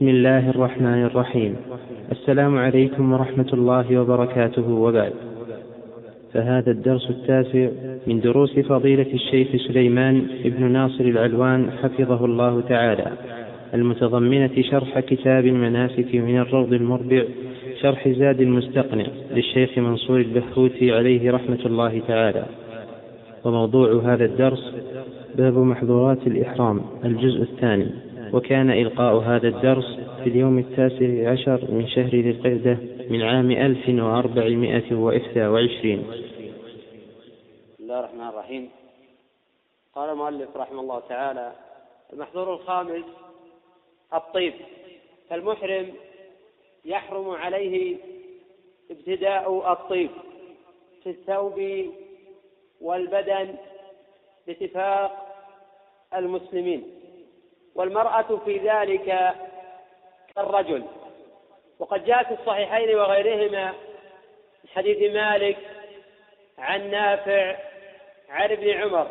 بسم الله الرحمن الرحيم. السلام عليكم ورحمة الله وبركاته وبعد. فهذا الدرس التاسع من دروس فضيلة الشيخ سليمان بن ناصر العلوان حفظه الله تعالى. المتضمنة شرح كتاب المناسك من الروض المربع شرح زاد المستقنع للشيخ منصور البحوثي عليه رحمة الله تعالى. وموضوع هذا الدرس باب محظورات الإحرام الجزء الثاني. وكان إلقاء هذا الدرس في اليوم التاسع عشر من شهر ذي القعدة من عام ألف وأربعمائة وإحدى وعشرين. بسم الله الرحمن الرحيم. قال المؤلف رحمه الله تعالى المحظور الخامس الطيب. فالمحرم يحرم عليه ابتداء الطيب في الثوب والبدن باتفاق المسلمين. والمرأة في ذلك كالرجل. وقد جاء في الصحيحين وغيرهما حديث مالك عن نافع عن ابن عمر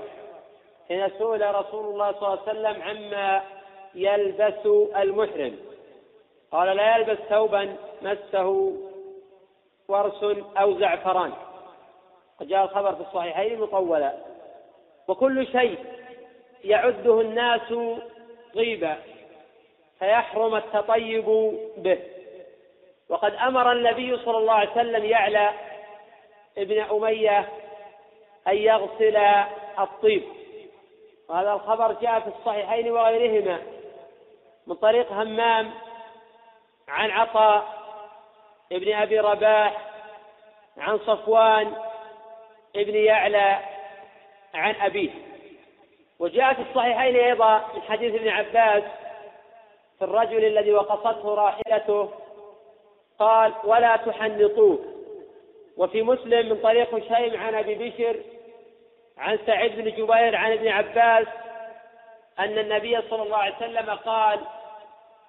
حين سئل رسول الله صلى الله عليه وسلم عما يلبس المحرم. قال لا يلبس ثوبا مسه ورس أو زعفران. قد جاء الخبر في الصحيحين مطولا. وكل شيء يعده الناس طيبا فيحرم التطيب به. وقد أمر النبي صلى الله عليه وسلم يعلى ابن أمية أن يغسل الطيب. وهذا الخبر جاء في الصحيحين وغيرهما من طريق همام عن عطاء ابن أبي رباح عن صفوان ابن يعلى عن أبيه. وجاء في الصحيحين أيضا من حديث ابن عباس في الرجل الذي وقصته راحلته قال ولا تحنطوه. وفي مسلم من طريق هشيم عن أبي بشر عن سعيد بن جبير عن ابن عباس أن النبي صلى الله عليه وسلم قال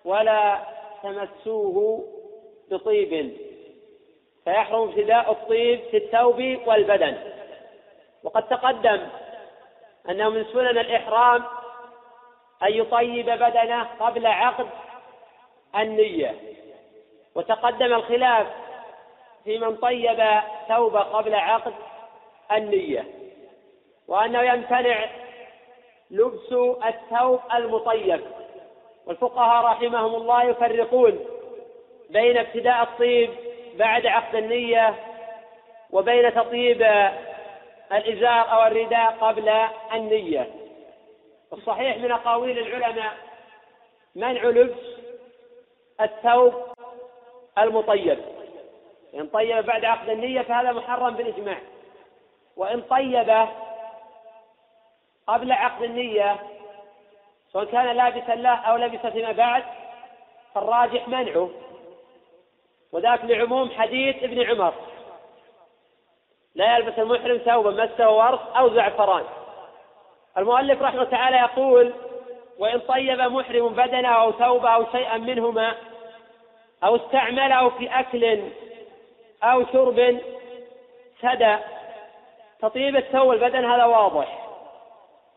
ولا تمسوه بطيب. فيحرم ابتداء الطيب في الثوب والبدن. وقد تقدم أنه من سنن الإحرام أن يطيب بدنه قبل عقد النية. وتقدم الخلاف في من طيب ثوبه قبل عقد النية. وأنه يمتنع لبس الثوب المطيب. والفقهاء رحمهم الله يفرقون بين ابتداء الطيب بعد عقد النية وبين تطيب الإزار أو الرداء قبل النية. الصحيح من أقاويل العلماء منع لبس الثوب المطيب. إن طيب بعد عقد النية فهذا محرم بالإجماع. وإن طيب قبل عقد النية سواء كان لابسا له أو لبس فيما بعد فالراجح منعه. وذاك لعموم حديث ابن عمر. لا يلبس المحرم ثوبا مسه ورق أو زعفران. المؤلف رحمه تعالى يقول وإن طيب محرم بدنه أو ثوبه أو شيئا منهما أو استعمله في أكل أو شرب سدى تطيب الثوب والبدن هذا واضح.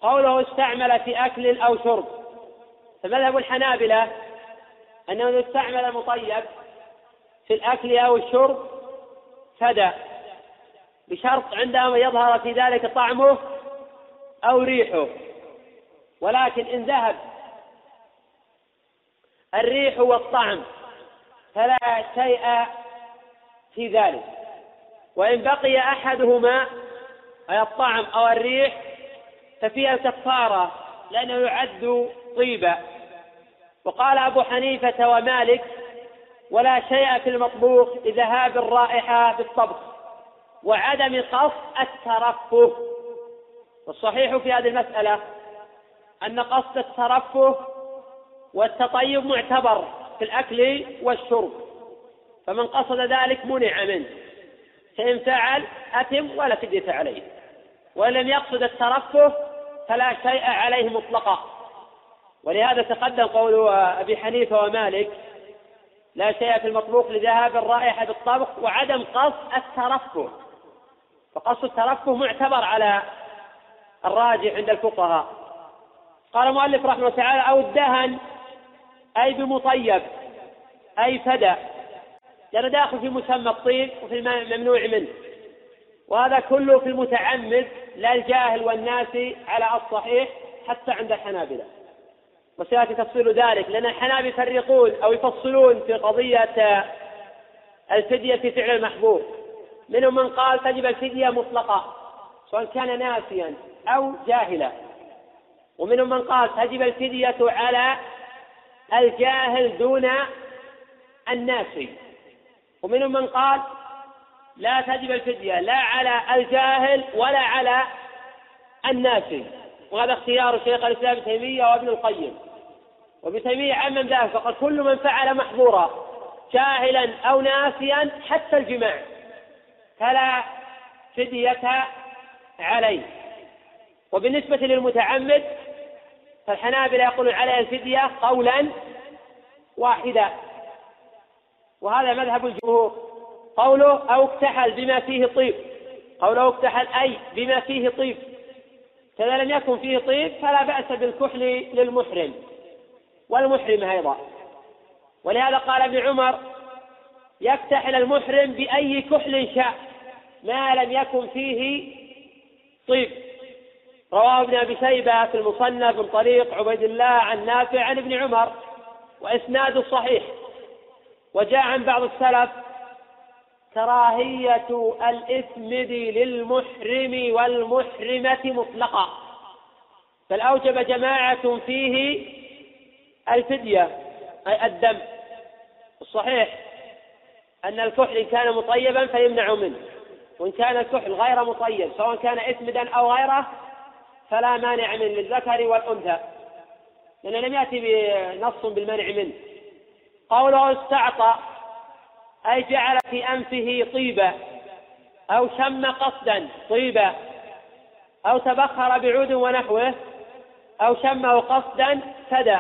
قوله استعمل في أكل أو شرب فمذهب الحنابلة أنه استعمل المطيب في الأكل أو الشرب فدى بشرط عندما يظهر في ذلك طعمه أو ريحه. ولكن إن ذهب الريح والطعم فلا شيء في ذلك. وإن بقي أحدهما أي الطعم أو الريح ففيها كفارة لأنه يعد طيبا. وقال أبو حنيفة ومالك ولا شيء في المطبوخ لذهاب الرائحة بالطبخ. وعدم قصد الترفه. والصحيح في هذه المسألة أن قصد الترفه والتطيب معتبر في الأكل والشرب. فمن قصد ذلك منع منه. فإن فعل أتم ولا فدية عليه. وإن لم يقصد الترفه فلا شيء عليه مطلقا. ولهذا تقدم قول أبي حنيفة ومالك لا شيء في المطبوخ لذهاب الرائحة بالطبخ وعدم قصد الترفه. فقصد الترفه معتبر على الراجح عند الفقهاء. قال المؤلف رحمه الله تعالى أو الدهن أي بمطيب أي فدى. لأنه داخل في مسمى الطيب وفي الممنوع منه. وهذا كله في المتعمد لا الجاهل والناس على الصحيح حتى عند الحنابلة. وسيأتي تفصيل ذلك لأن الحنابلة يفرقون أو يفصلون في قضية الفدية في فعل المحبوب. منهم من قال تجب الفدية مطلقة سواء كان ناسيا أو جاهلا. ومنهم من قال تجب الفدية على الجاهل دون الناسي. ومنهم من قال لا تجب الفدية لا على الجاهل ولا على الناسي. وهذا اختيار شيخ الإسلام ابن تيمية وابن القيم. وابن تيمية عمم ذلك فقال كل من فعل محظورا جاهلا أو ناسيا حتى الجماع. فلا فدية عليه. وبالنسبة للمتعمد فالحنابلة يقولون عليه الفدية قولا واحدا. وهذا مذهب الجمهور. قوله أو اكتحل بما فيه طيب. قوله اكتحل أي بما فيه طيب. فإذا لم يكن فيه طيب فلا بأس بالكحل للمحرم والمحرم أيضا. ولهذا قال ابن عمر يكتحل المحرم بأي كحل شاء. ما لم يكن فيه طيب. رواه ابن أبي شيبة في المصنف من طريق عبيد الله عن نافع عن ابن عمر واسناده صحيح. وجاء عن بعض السلف كراهية الإثمد للمحرم والمحرمة مطلقا بل أوجب جماعة فيه الفدية أي الدم. الصحيح أن الكحل إن كان مطيبا فيمنع منه. وإن كان الكحل غير مطيب سواء كان إثمدا أو غيره فلا مانع منه للذكر والأنثى. لأنه لم يأتي بنص بالمنع منه. قوله استعطى أي جعل في أنفه طيبا أو شم قصدا طيبا أو تبخر بعود ونحوه أو شمه قصدا فدى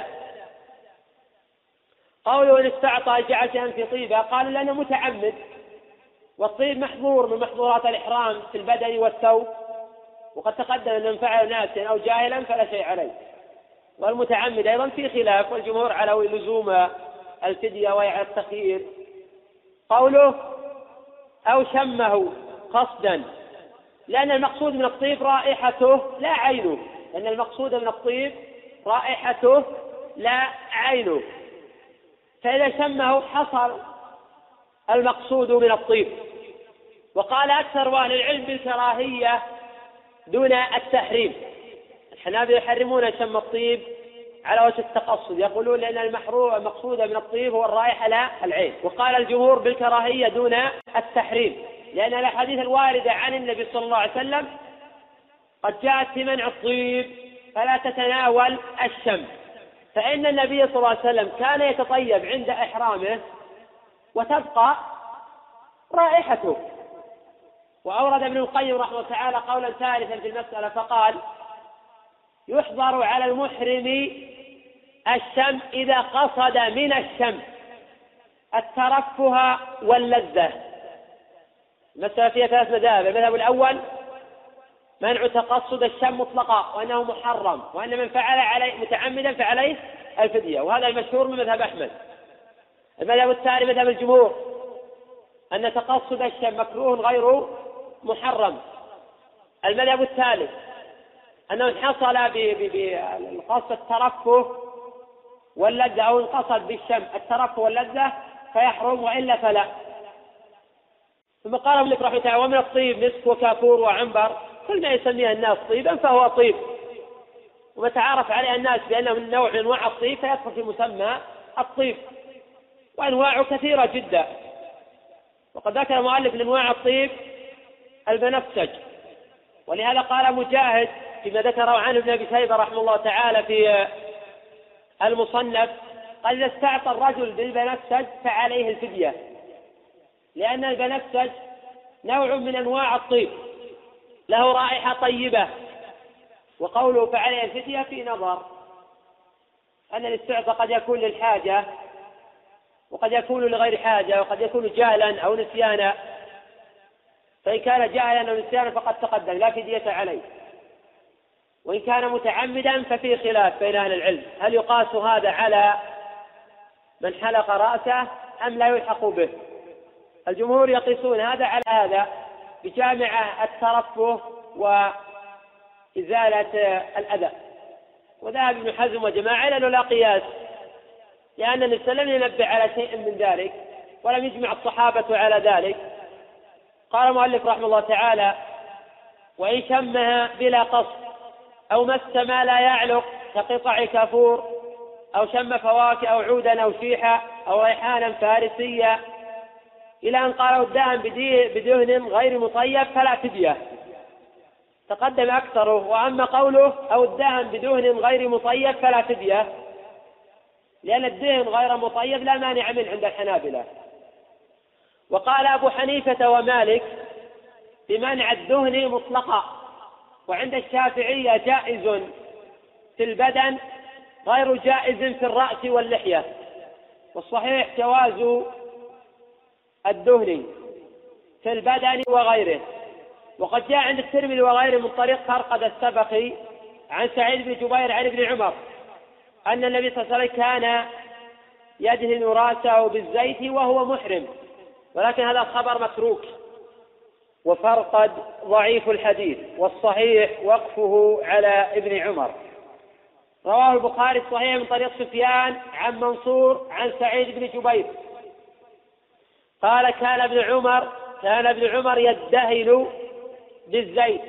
قوله استعطى جعل في أنفه طيبا قال لأنه متعمد. والطيب محظور من محظورات الإحرام في البدن والثوب وقد تقدم أن فعل ناسا أو جاهلا فلا شيء عليه. والمتعمد أيضا في خلاف والجمهور على لزوم الفدية وهي التخيير. قوله أو شمه قصدا. لأن المقصود من الطيب رائحته لا عينه. لأن المقصود من الطيب رائحته لا عينه. فإذا شمه حصل المقصود من الطيب. وقال أكثر أهل العلم بالكراهية دون التحريم. الحنابلة يحرمون شم الطيب على وجه التقصد. يقولون لأن المحروم المقصود من الطيب هو الرائحة لا العين. وقال الجمهور بالكراهية دون التحريم. لأن الأحاديث الواردة عن النبي صلى الله عليه وسلم قد جاءت في منع الطيب فلا تتناول الشم. فإن النبي صلى الله عليه وسلم كان يتطيب عند إحرامه وتبقى رائحته. وأورد ابن القيم رحمه الله تعالى قولا ثالثا في المسألة فقال يحضر على المحرم الشم إذا قصد من الشم الترفه واللذة. المسألة فيها ثلاث مذاهب المذهب الأول منع تقصد الشم مطلقا وأنه محرم وأن من فعل عليه متعمدا فعليه الفدية وهذا المشهور من مذهب أحمد. المذهب الثاني مذهب الجمهور أن تقصد الشم مكروه غير محرم. المذهب الثالث أنه حصل بقصد الترفه واللذة أو انقصد بالشم الترفه واللذة فيحرم وإلا فلا. ثم قال ابن رحمه الله ومن الطيب مسك وكافور وعنبر. كل ما يسميها الناس طيبا فهو طيب. وما تعارف عليه الناس بأنه من نوع من أنواع الطيب فيدخل في مسمى الطيب. وأنواعه كثيرة جدا. وقد ذكر المؤلف لأنواع الطيب البنفسج ولهذا قال مجاهد فيما ذكره عنه ابن أبي شيبه رحمه الله تعالى في المصنف قال إذا استعطى الرجل بالبنفسج فعليه الفدية لأن البنفسج نوع من أنواع الطيب له رائحة طيبة وقوله فعليه الفدية في نظر أن الاستعطى قد يكون للحاجة وقد يكون لغير حاجة وقد يكون جهلا أو نسيانا فإن كان جاهلا أو نسيانا فقد تقدم لا فدية عليه. وإن كان متعمدا ففي خلاف بين أهل العلم. هل يقاس هذا على من حلق رأسه أم لا يلحق به؟ الجمهور يقيسون هذا على هذا بجامع الترفه وإزالة الأذى. وذهب ابن حزم وجماعة إلى لا قياس لأن النبي لم ينبه على شيء من ذلك ولم يجمع الصحابة على ذلك. قال المؤلف رحمه الله تعالى وإن شمها بلا قصد أو مس ما لا يعلق كقطع كافور أو شم فواكه أو عودا أو شيحة أو ريحانا فارسيا إلى أن قال الدهن بدهن غير مطيب فلا فدية. تقدم أكثره وأما قوله أو الدهن بدهن غير مطيب فلا فدية لأن الدهن غير مطيب لا مانع منه عند الحنابلة. وقال أبو حنيفة ومالك بمنع الدهن مطلقا وعند الشافعية جائز في البدن غير جائز في الرأس واللحية والصحيح جواز الدهن في البدن وغيره. وقد جاء عند الترمذي وغيره من طريق فرقد السبقي عن سعيد بن جبير عن ابن عمر أن النبي صلى الله عليه وسلم كان يدهن رأسه بالزيت وهو محرم. ولكن هذا الخبر متروك وفرقد ضعيف الحديث والصحيح وقفه على ابن عمر. رواه البخاري الصحيح من طريق سفيان عن منصور عن سعيد بن جبير. قال كان ابن عمر كان ابن عمر يدهن بالزيت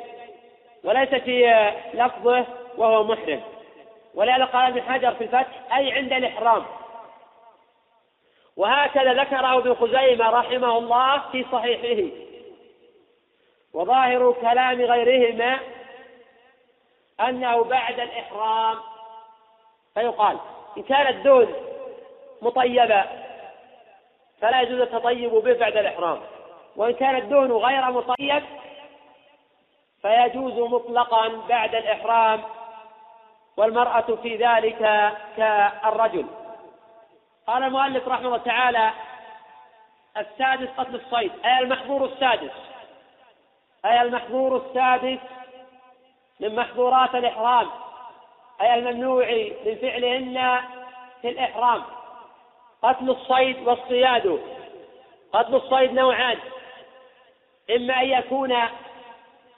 وليس في لفظه وهو محرم. ولهذا قال ابن حجر في الفتح أي عند الإحرام. وهكذا ذكره ابن خزيمة رحمه الله في صحيحه. وظاهر كلام غيرهما أنه بعد الإحرام. فيقال إن كان الدون مطيبا فلا يجوز التطيب به بعد الإحرام. وإن كان الدهن غير مطيب فيجوز مطلقا بعد الإحرام. والمرأة في ذلك كالرجل. قال المؤلف رحمه الله تعالى السادس قتل الصيد أي المحظور السادس. أي المحظور السادس من محظورات الإحرام. أي الممنوع من فعلهن في الإحرام. قتل الصيد والصياد. قتل الصيد نوعان. إما أن يكون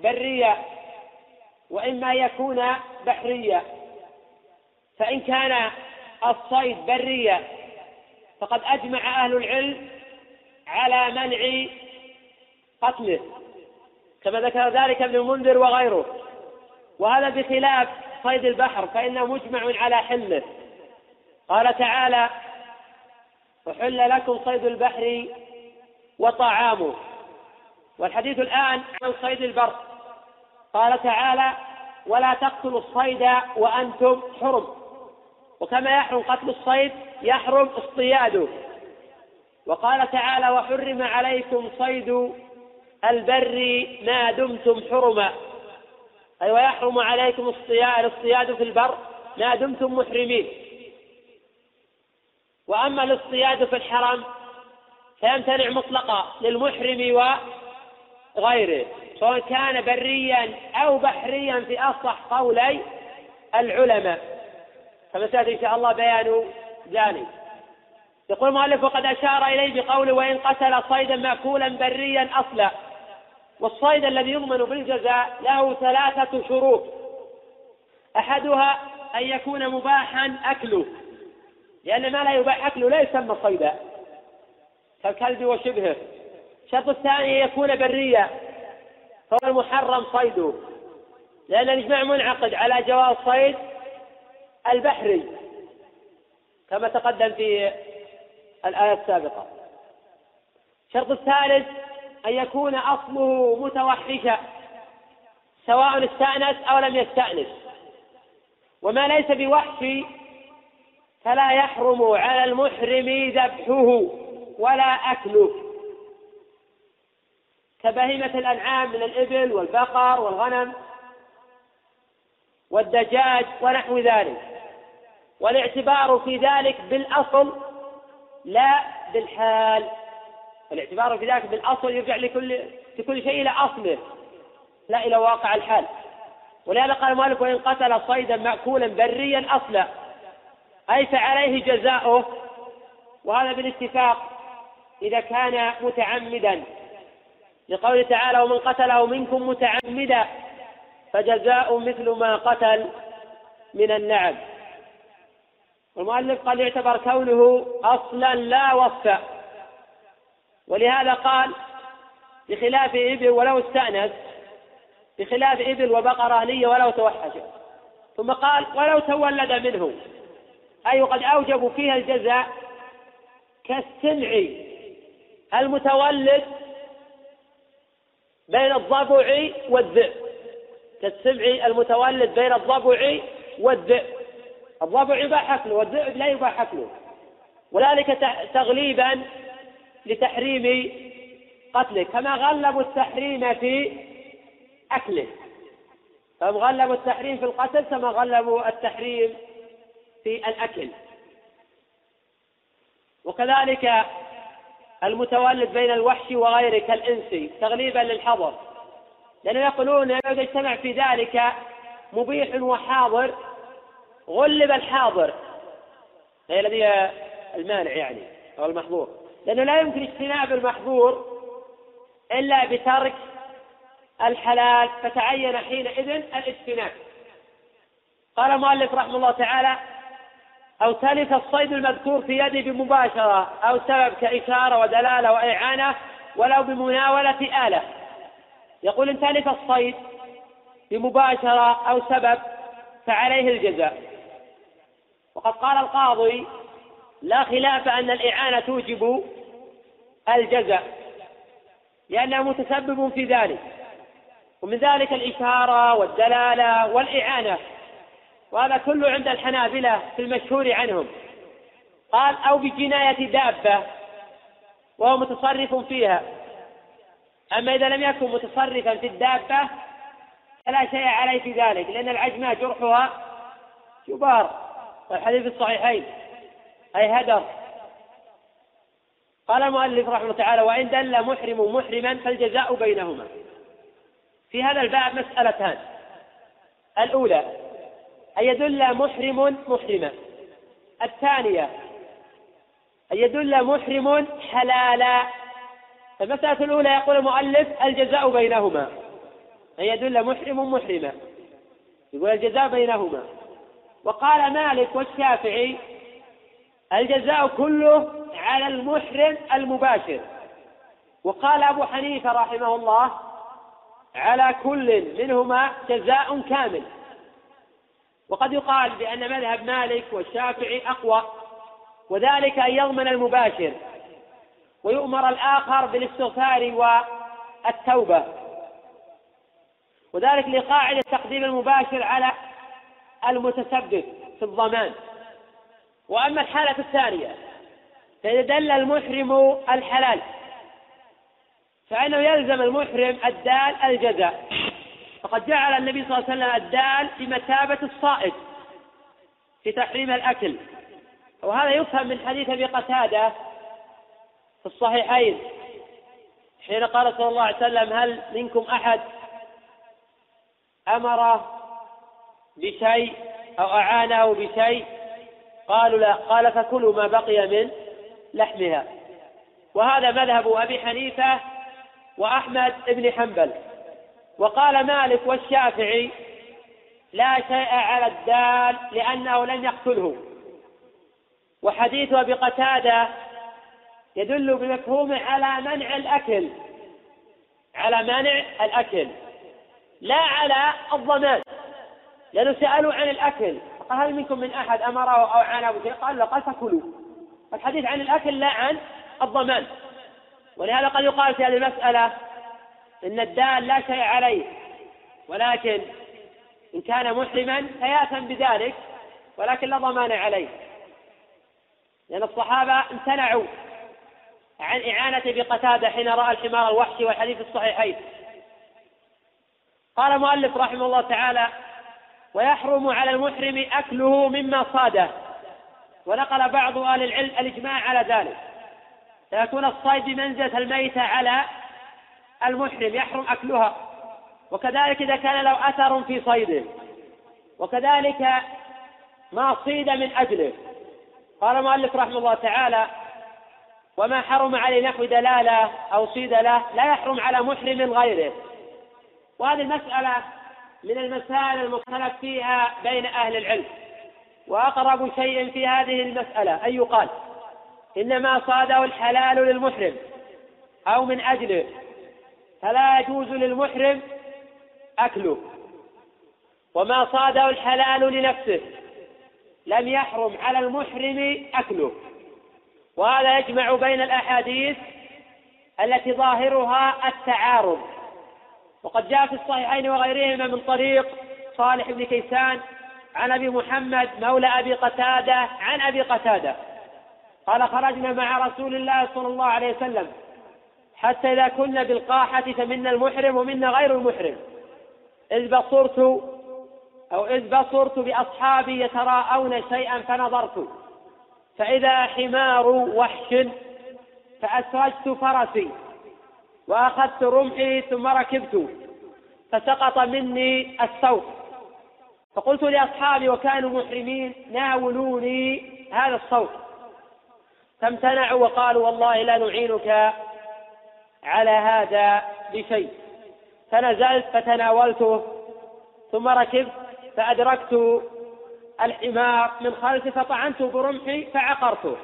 بريا وإما أن يكون بحريا فإن كان الصيد بريا فقد أجمع أهل العلم على منع قتله كما ذكر ذلك ابن المنذر وغيره. وهذا بخلاف صيد البحر فإنه مجمع على حله قال تعالى أحل لكم صيد البحر وطعامه. والحديث الآن عن صيد البر. قال تعالى ولا تقتلوا الصيد وأنتم حرم. وكما يحرم قتل الصيد يحرم اصطياده وقال تعالى وحرم عليكم صيد البر ما دمتم حرما. أي ويحرم عليكم الاصطياد في البر ما دمتم محرمين. وأما الاصطياد في الحرم فيمتنع مطلقا للمحرم وغيره سواء كان بريا أو بحريا في أصح قولي العلماء. سيأتي إن شاء الله بيان ذلك. يقول المؤلف وقد أشار إليه بقوله وإن قتل صيدا مأكولا بريا أصلا والصيد الذي يضمن بالجزاء له ثلاثة شروط. أحدها أن يكون مباحا أكله. لأن ما لا يباح أكله لا يسمى صيدا. كالكلب وشبهه. الشرط الثاني أن يكون بريا. فهو المحرم صيده. لأن الإجماع منعقد على جواز صيد البحري. كما تقدم في الآية السابقة. الشرط الثالث أن يكون أصله متوحشا سواء استأنس أو لم يستأنس. وما ليس بوحش فلا يحرم على المحرم ذبحه ولا أكله. كبهيمة الأنعام من الإبل والبقر والغنم والدجاج ونحو ذلك. والاعتبار في ذلك بالأصل لا بالحال. الاعتبار في ذلك بالأصل يرجع لكل في كل شيء إلى أصله لا إلى واقع الحال. ولهذا قال المؤلف وإن قتل صيدا مأكولا بريا أصلا. أي فعليه جزاؤه؟ وهذا بالاتفاق إذا كان متعمدا. لقوله تعالى ومن قتله منكم متعمدا فجزاء مثل ما قتل من النعم. والمؤلف قد يعتبر كونه أصلا لا وصفا ولهذا قال بخلاف إبل ولو استأنس بخلاف إبل وبقرة أهلية ولو توحشت ثم قال ولو تولد منه. أي قد أوجبوا فيها الجزاء كالسمع المتولد بين الضبع والذئب. كالسمع المتولد بين الضبع والذئب. الضبع يباح أكله والذئب لا يباح أكله. وذلك تغليبا لتحريم قتله كما غلبوا التحريم في أكله. فهم غلبوا التحريم في القتل كما غلبوا التحريم في الأكل. وكذلك المتولد بين الوحش وغيره كالإنس تغليبا للحظر لأنهم يقولون إذا اجتمع في ذلك مبيح وحاضر غلب الحاضر. أي الذي المانع يعني أو المحظور. لأنه لا يمكن اجتناب المحظور إلا بترك الحلال فتعين حينئذ الاجتناب قال المؤلف رحمه الله تعالى أو تلف الصيد المذكور في يده بمباشرة أو سبب كإشارة ودلالة وإعانة ولو بمناولة آلة. يقول إن تلف الصيد بمباشرة أو سبب فعليه الجزاء. وقد قال القاضي لا خلاف أن الإعانة توجب الجزاء لأنه متسبب في ذلك ومن ذلك الإشارة والدلالة والإعانة وهذا كله عند الحنابلة في المشهور عنهم. قال أو بجناية دابة وهو متصرف فيها. أما إذا لم يكن متصرفا في الدابة فلا شيء عليه في ذلك لأن العجمة جرحها جبار والحديث الصحيحين. أي هدر. قال المؤلف رحمه الله تعالى وإن دل محرم محرما فالجزاء بينهما. في هذا الباب مسألتان. الأولى أن يدل محرم محرما. الثانية أن يدل محرم حلالا. المسألة الأولى يقول المؤلف الجزاء بينهما. أن يدل محرم محرما. يقول الجزاء بينهما. وقال مالك والشافعي الجزاء كله على المحرم المباشر. وقال أبو حنيفة رحمه الله على كل منهما جزاء كامل. وقد يقال بأن مذهب مالك والشافعي أقوى وذلك أن يضمن المباشر ويؤمر الآخر بالاستغفار والتوبة. وذلك لقاعدة تقديم المباشر على المتسبب في الضمان. وأما الحالة الثانية فإذا دل المحرم الحلال فإنه يلزم المحرم الدال الجزاء. فقد جعل النبي صلى الله عليه وسلم الدال بمثابة الصائد في تحريم الأكل. وهذا يفهم من حديث أبي قتادة في الصحيحين حين قال صلى الله عليه وسلم هل منكم أحد أمر بشيء أو أعانه بشيء قالوا لا قال فكلوا ما بقي من لحمها. وهذا مذهب أبي حنيفة وأحمد بن حنبل. وقال مالك والشافعي لا شيء على الدال لأنه لم يقتله. وحديث أبي قتادة يدل بمفهومه على منع الأكل على منع الأكل لا على الضمان. لأنه سألوا عن الأكل. فقال هل منكم من أحد أمره أو عانه بشيء قال لا قال فكلوا. الحديث عن الأكل لا عن الضمان. ولهذا قد يقال في هذه المسألة إن الدال لا شيء عليه. ولكن إن كان محرما فيأثم بذلك ولكن لا ضمان عليه. لأن الصحابة امتنعوا عن إعانة بقتادة حين رأى الحمار الوحشي والحديث الصحيحين. قال المؤلف رحمه الله تعالى ويحرم على المحرم أكله مما صاده. ونقل بعض أهل العلم الإجماع على ذلك. فيكون الصيد بمنزلة الميتة على المحرم يحرم أكلها. وكذلك إذا كان له أثر في صيده. وكذلك ما صيد من أجله. قال المؤلف رحمه الله تعالى وما حرم عليه نحو دلالة أو صيدلة لا يحرم على محرم غيره. وهذه المسألة من المسائل المختلف فيها بين أهل العلم. وأقرب شيء في هذه المسألة أن يقال إنما صاده الحلال للمحرم أو من أجله فلا يجوز للمحرم أكله. وما صاده الحلال لنفسه لم يحرم على المحرم أكله. وهذا يجمع بين الأحاديث التي ظاهرها التعارض. وقد جاء في الصحيحين وغيرهما من طريق صالح بن كيسان عن أبي محمد مولى أبي قتادة عن أبي قتادة. قال خرجنا مع رسول الله صلى الله عليه وسلم. حتى إذا كنا بالقاحة فمنا المحرم ومنا غير المحرم. إذ بصرت أو إذ بصرت بأصحابي يتراءون شيئا فنظرت. فإذا حمار وحش فأسرجت فرسي وأخذت رمحي ثم ركبت. فسقط مني الثوب. فقلت لأصحابي وكانوا محرمين ناولوني هذا الصوت. فامتنعوا وقالوا والله لا نعينك على هذا بشيء. فنزلت فتناولته ثم ركبت فأدركت الحمار من خلفي فطعنت برمحي فعقرته.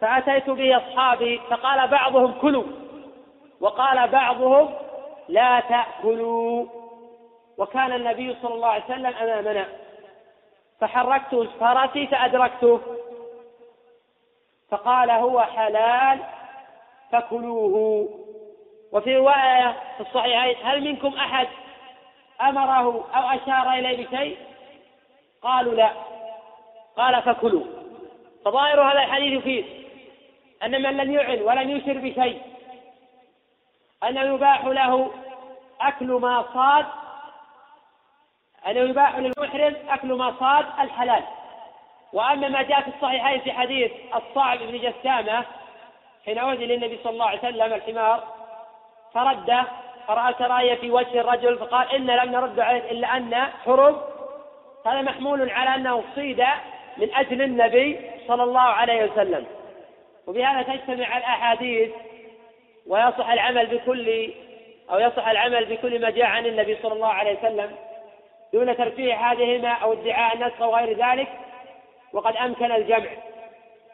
فأتيت به أصحابي فقال بعضهم كلوا. وقال بعضهم لا تأكلوا. وكان النبي صلى الله عليه وسلم أمامنا. فحركت فرسي فأدركته. فقال هو حلال فكلوه. وفي رواية في الصحيحين هل منكم أحد أمره أو أشار إليه بشيء؟ قالوا لا. قال فكلوا. فظاهر هذا الحديث يفيد أن من لم يعن ولم يشر بشيء. أنه يباح له أكل ما صاد أنه يباح للمحرم أكل ما صاد الحلال. وأما ما جاء في الصحيحين في حديث الصعب بن جسامة حين أهدي للنبي صلى الله عليه وسلم الحمار فرده فرأى سرايا في وجه الرجل فقال إن لم نرد عليه إلا أن حرم. هذا محمول على أنه صيد من أجل النبي صلى الله عليه وسلم. وبهذا تجتمع الأحاديث ويصح العمل بكل أو يصح العمل بكل ما جاء عن النبي صلى الله عليه وسلم دون ترفيع هذهما أو ادعاء النسخ أو غير ذلك وقد أمكن الجمع.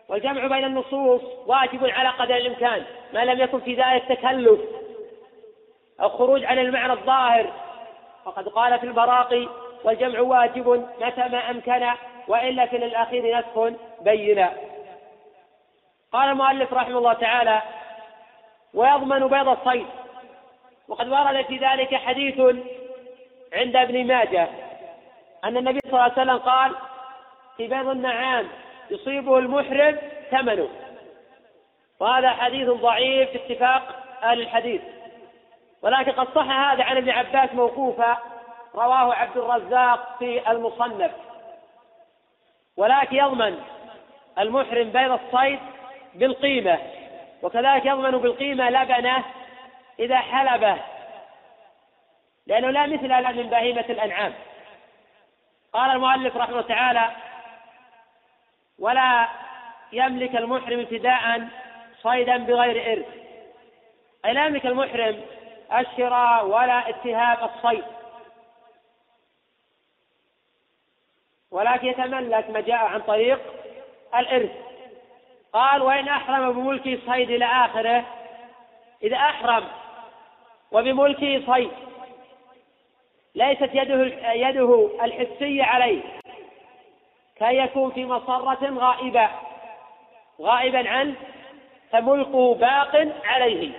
والجمع بين النصوص واجب على قدر الإمكان ما لم يكن في ذلك تكلف. أو خروج عن المعنى الظاهر وقد قال في البراقي والجمع واجب متى ما أمكن وإلا في الأخير نسخ بينا. قال المؤلف رحمه الله تعالى ويضمن بيض الصيد. وقد ورد في ذلك حديث عند ابن ماجه أن النبي صلى الله عليه وسلم قال في بيض النعام يصيبه المحرم ثمنه. وهذا حديث ضعيف في اتفاق أهل الحديث. ولكن قد صح هذا عن ابن عباس موقوفا رواه عبد الرزاق في المصنف. ولكن يضمن المحرم بيض الصيد بالقيمة. وكذلك يضمن بالقيمة لبنه إذا حلبه لأنه لا مثل له من بهيمة الأنعام. قال المؤلف رحمه الله تعالى ولا يملك المحرم ابتداء صيدا بغير إرث. أي لا يملك المحرم الشراء ولا اتهاب الصيد. ولكن يتملك ما جاء عن طريق الإرث. قال وإن أحرم بملكه صيد إلى آخره إذا أحرم وبملكه صيد ليست يده يده الحسية عليه كي يكون في مصرة غائبة غائبا عنه فملكه باق عليه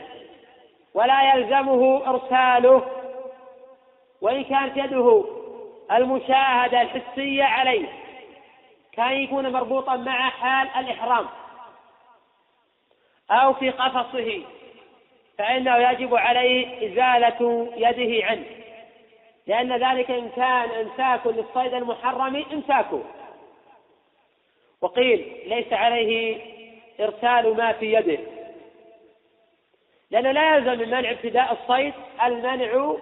ولا يلزمه إرساله وإن كانت يده المشاهدة الحسية عليه كان يكون مربوطا مع حال الإحرام. أو في قفصه فإنه يجب عليه إزالة يده عنه. لأن ذلك إن كان إمساك للصيد المحرم إمساكه. وقيل ليس عليه إرسال ما في يده. لأنه لا يلزم من منع ابتداء الصيد المنع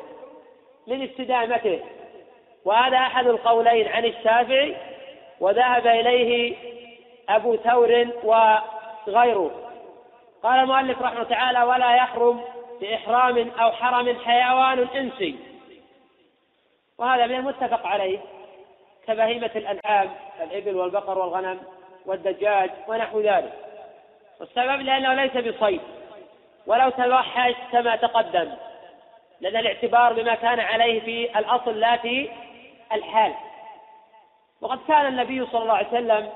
من استدامته. وهذا أحد القولين عن الشافعي وذهب إليه أبو ثور وغيره. قال المؤلف رحمه تعالى ولا يحرم بإحرام أو حرم حيوان إنسي. وهذا من المتفق عليه كبهيمة الأنعام الإبل والبقر والغنم والدجاج ونحو ذلك. والسبب لأنه ليس بصيد ولو توحش كما تقدم لأن الاعتبار بما كان عليه في الأصل لا في الحال. وقد كان النبي صلى الله عليه وسلم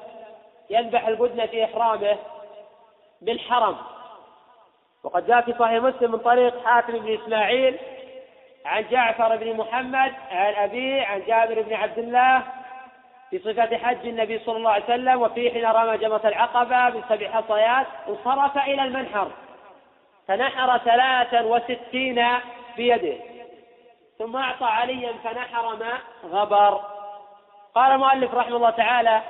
يذبح البدن في إحرامه بالحرم. وقد جاء في صحيح مسلم من طريق حاتم بن إسماعيل عن جعفر بن محمد عن أبيه عن جابر بن عبد الله في صفة حج النبي صلى الله عليه وسلم وفي حين رمى جمرة العقبة بسبع حصيات انصرف إلى المنحر. فنحر ثلاثا وستين بيده. ثم أعطى عليا فنحر ما غبر. قال المؤلف رحمه الله تعالى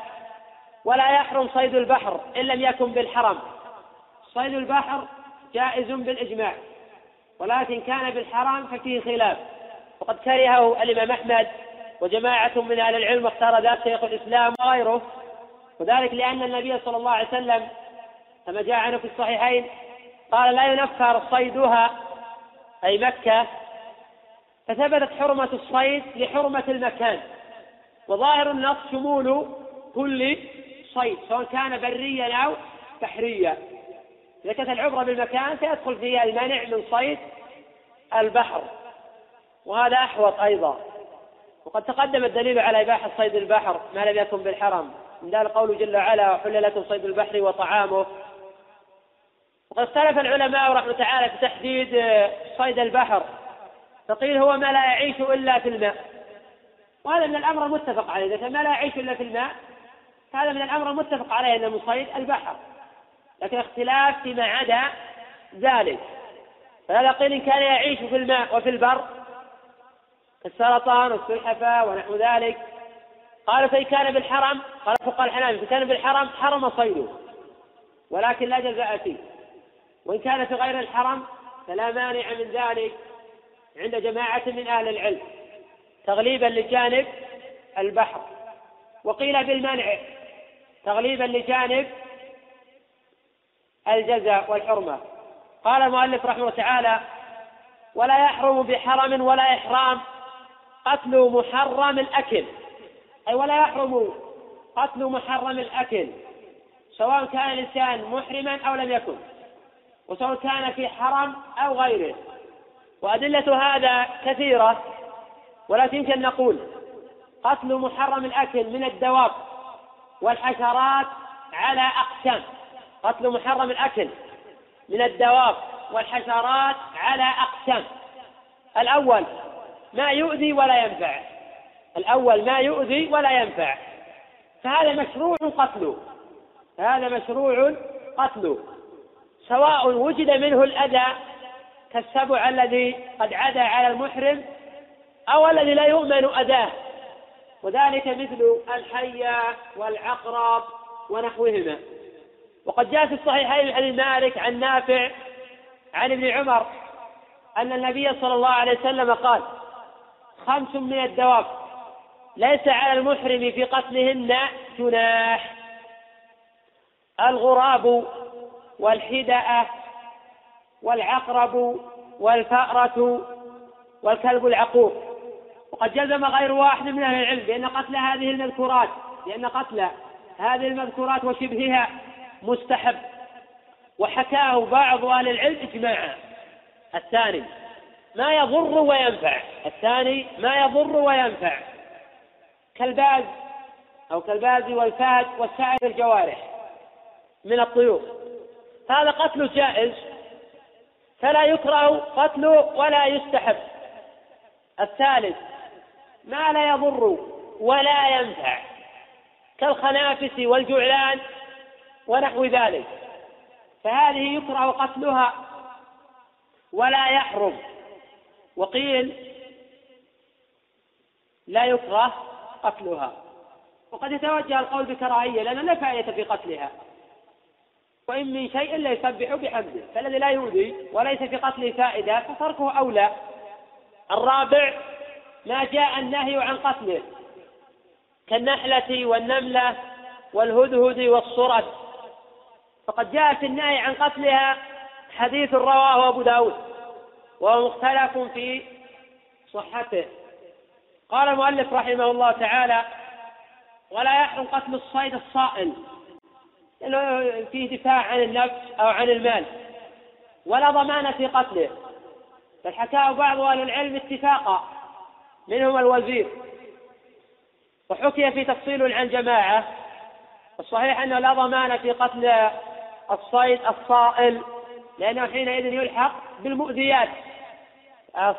ولا يحرم صيد البحر إن لم يكن بالحرم. صيد البحر جائز بالإجماع ولكن كان بالحرام ففيه خلاف. وقد كرهه الإمام أحمد وجماعة من أهل العلم واختار ذلك شيخ الإسلام وغيره. وذلك لأن النبي صلى الله عليه وسلم كما جاء عنه في الصحيحين قال لا ينفر صيدها أي مكة. فثبتت حرمة الصيد لحرمة المكان. وظاهر النص شمول كل صيد سواء كان بريا أو بحريا. إذا كانت العبرة بالمكان سيدخل فيها المنع من صيد البحر وهذا أحوط أيضا. وقد تقدم الدليل على إباحة صيد البحر ما لم يكن بالحرم. من ذلك قوله جل وعلا وحل لكم صيد البحر وطعامه. وقد اختلف العلماء رحمة تعالى في تحديد صيد البحر. فقيل هو ما لا يعيش إلا في الماء. وهذا من الأمر المتفق عليه. إذا ما لا يعيش إلا في الماء هذا من الأمر المتفق عليه أنه من صيد البحر. لكن اختلاف فيما عدا ذلك. فهذا قيل إن كان يعيش في الماء وفي البر كالسرطان والسلحفاة ونحو ذلك. قالوا فإن كان بالحرم قال فقال الحنابلة فإن كان بالحرم حرم صيده ولكن لا جزاء فيه. وإن كان في غير الحرم فلا مانع من ذلك عند جماعة من أهل العلم تغليبا لجانب البحر. وقيل بالمنع تغليبا لجانب الجزاء والحرمة. قال المؤلف رحمه الله تعالى ولا يحرم بحرم ولا إحرام قتل محرم الأكل. أي ولا يحرم قتل محرم الأكل سواء كان الإنسان محرما أو لم يكن وسواء كان في حرم أو غيره. وأدلة هذا كثيرة ولكن يمكن نقول قتل محرم الأكل من الدواب والحشرات على أقسام. قتل محرم الأكل من الدواب والحشرات على أقسام. الأول ما يؤذي ولا ينفع. الأول ما يؤذي ولا ينفع. فهذا مشروع قتله. هذا مشروع قتله. سواء وجد منه الأذى كالسبع الذي قد عدا على المحرم أو الذي لا يؤمن أذاه. وذلك مثل الحية والعقرب ونحوهما. وقد جاء في الصحيحين حديث مالك عن نافع عن ابن عمر أن النبي صلى الله عليه وسلم قال خمس من الدواب ليس على المحرم في قتلهن جناح. الغراب والحدأة والعقرب والفأرة والكلب العقور وقد جزم غير واحد من أهل العلم بأن قتل هذه المذكورات لأن قتل هذه المذكورات وشبهها مستحب. وحكاه بعض أهل العلم إجماعا. الثاني ما يضر وينفع. الثاني ما يضر وينفع. كالباز أو كالباز والفاد وسائر الجوارح من الطيور. هذا قتل جائز فلا يكره قتله ولا يستحب. الثالث ما لا يضر ولا ينفع. كالخنافس والجعلان ونحو ذلك. فهذه يكره قتلها ولا يحرم. وقيل لا يكره قتلها. وقد يتوجه القول بكراهية لأن لا فائدة في قتلها. وإن من شيء إلا يسبح بحمده. فالذي لا يؤذي وليس في قتله فائدة فتركه أولى. الرابع ما جاء النهي عن قتله. كالنحلة والنملة والهدهد والصرد. فقد جاء في النهي عن قتلها حديث رواه أبو داود وهو مختلف في صحته. قال المؤلف رحمه الله تعالى ولا يحرم قتل الصيد الصائل لأنه فيه دفاع عن النفس أو عن المال ولا ضمان في قتله. بل حكاه بعض أهل العلم اتفاقا منهم الوزير. وحكي في تفصيل عن جماعة الصحيح أنه لا ضمان في قتل الصيد الصائل لأنه حينئذ يلحق بالمؤذيات.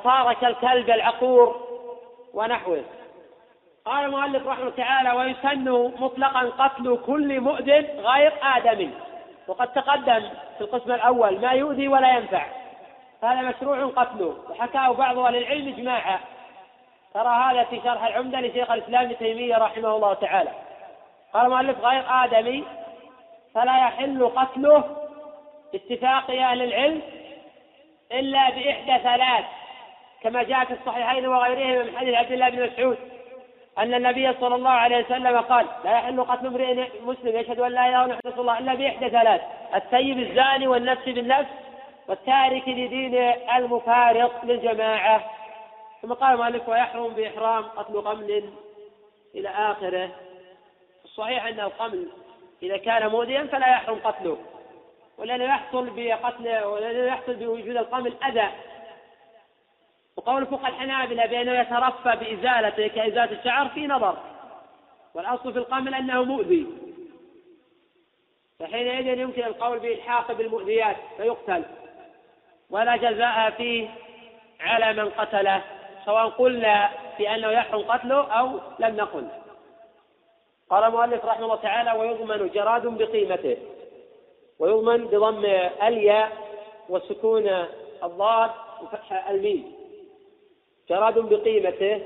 صار كالكلب العقور ونحوه. قال المؤلف رحمه تعالى ويسن مطلقا قتل كل مؤذن غير آدمي وقد تقدم في القسم الأول ما يؤذي ولا ينفع. هذا مشروع قتله. وحكاه بعض أهل العلم إجماعا. ترى هذا في شرح العمدة لشيخ الإسلام ابن تيمية رحمه الله تعالى. قال المؤلف غير آدمي فلا يحل قتله باتفاق أهل العلم إلا بإحدى ثلاث كما جاء في الصحيحين وغيرهما من حديث عبد الله بن مسعود أن النبي صلى الله عليه وسلم قال لا يحل قتل امرئ مسلم يشهد أن لا إله إلا الله إلا بإحدى ثلاث السيب الزاني والنفس بالنفس والتارك لدين المفارق للجماعة. ثم قال مالك ويحرم بإحرام قتل قمل إلى آخره. الصحيح أن القمل إذا كان مؤذيا فلا يحرم قتله ولأنه يحصل بقتل ولأنه يحصل بوجود القمل أذى وقول فقه الحنابلة بأنه يترفى بإزالته كإزالة الشعر في نظر والأصل في القمل أنه مؤذي. فحينئذ يمكن القول بإلحاق بالمؤذيات فيقتل ولا جزاء فيه على من قتله سواء قلنا بأنه يحرم قتله أو لم نقل. قال المؤلف رحمه الله تعالى ويضمن جراد بقيمته ويضمن بضم الياء وسكون الضاد وفتح الميم. جراد بقيمته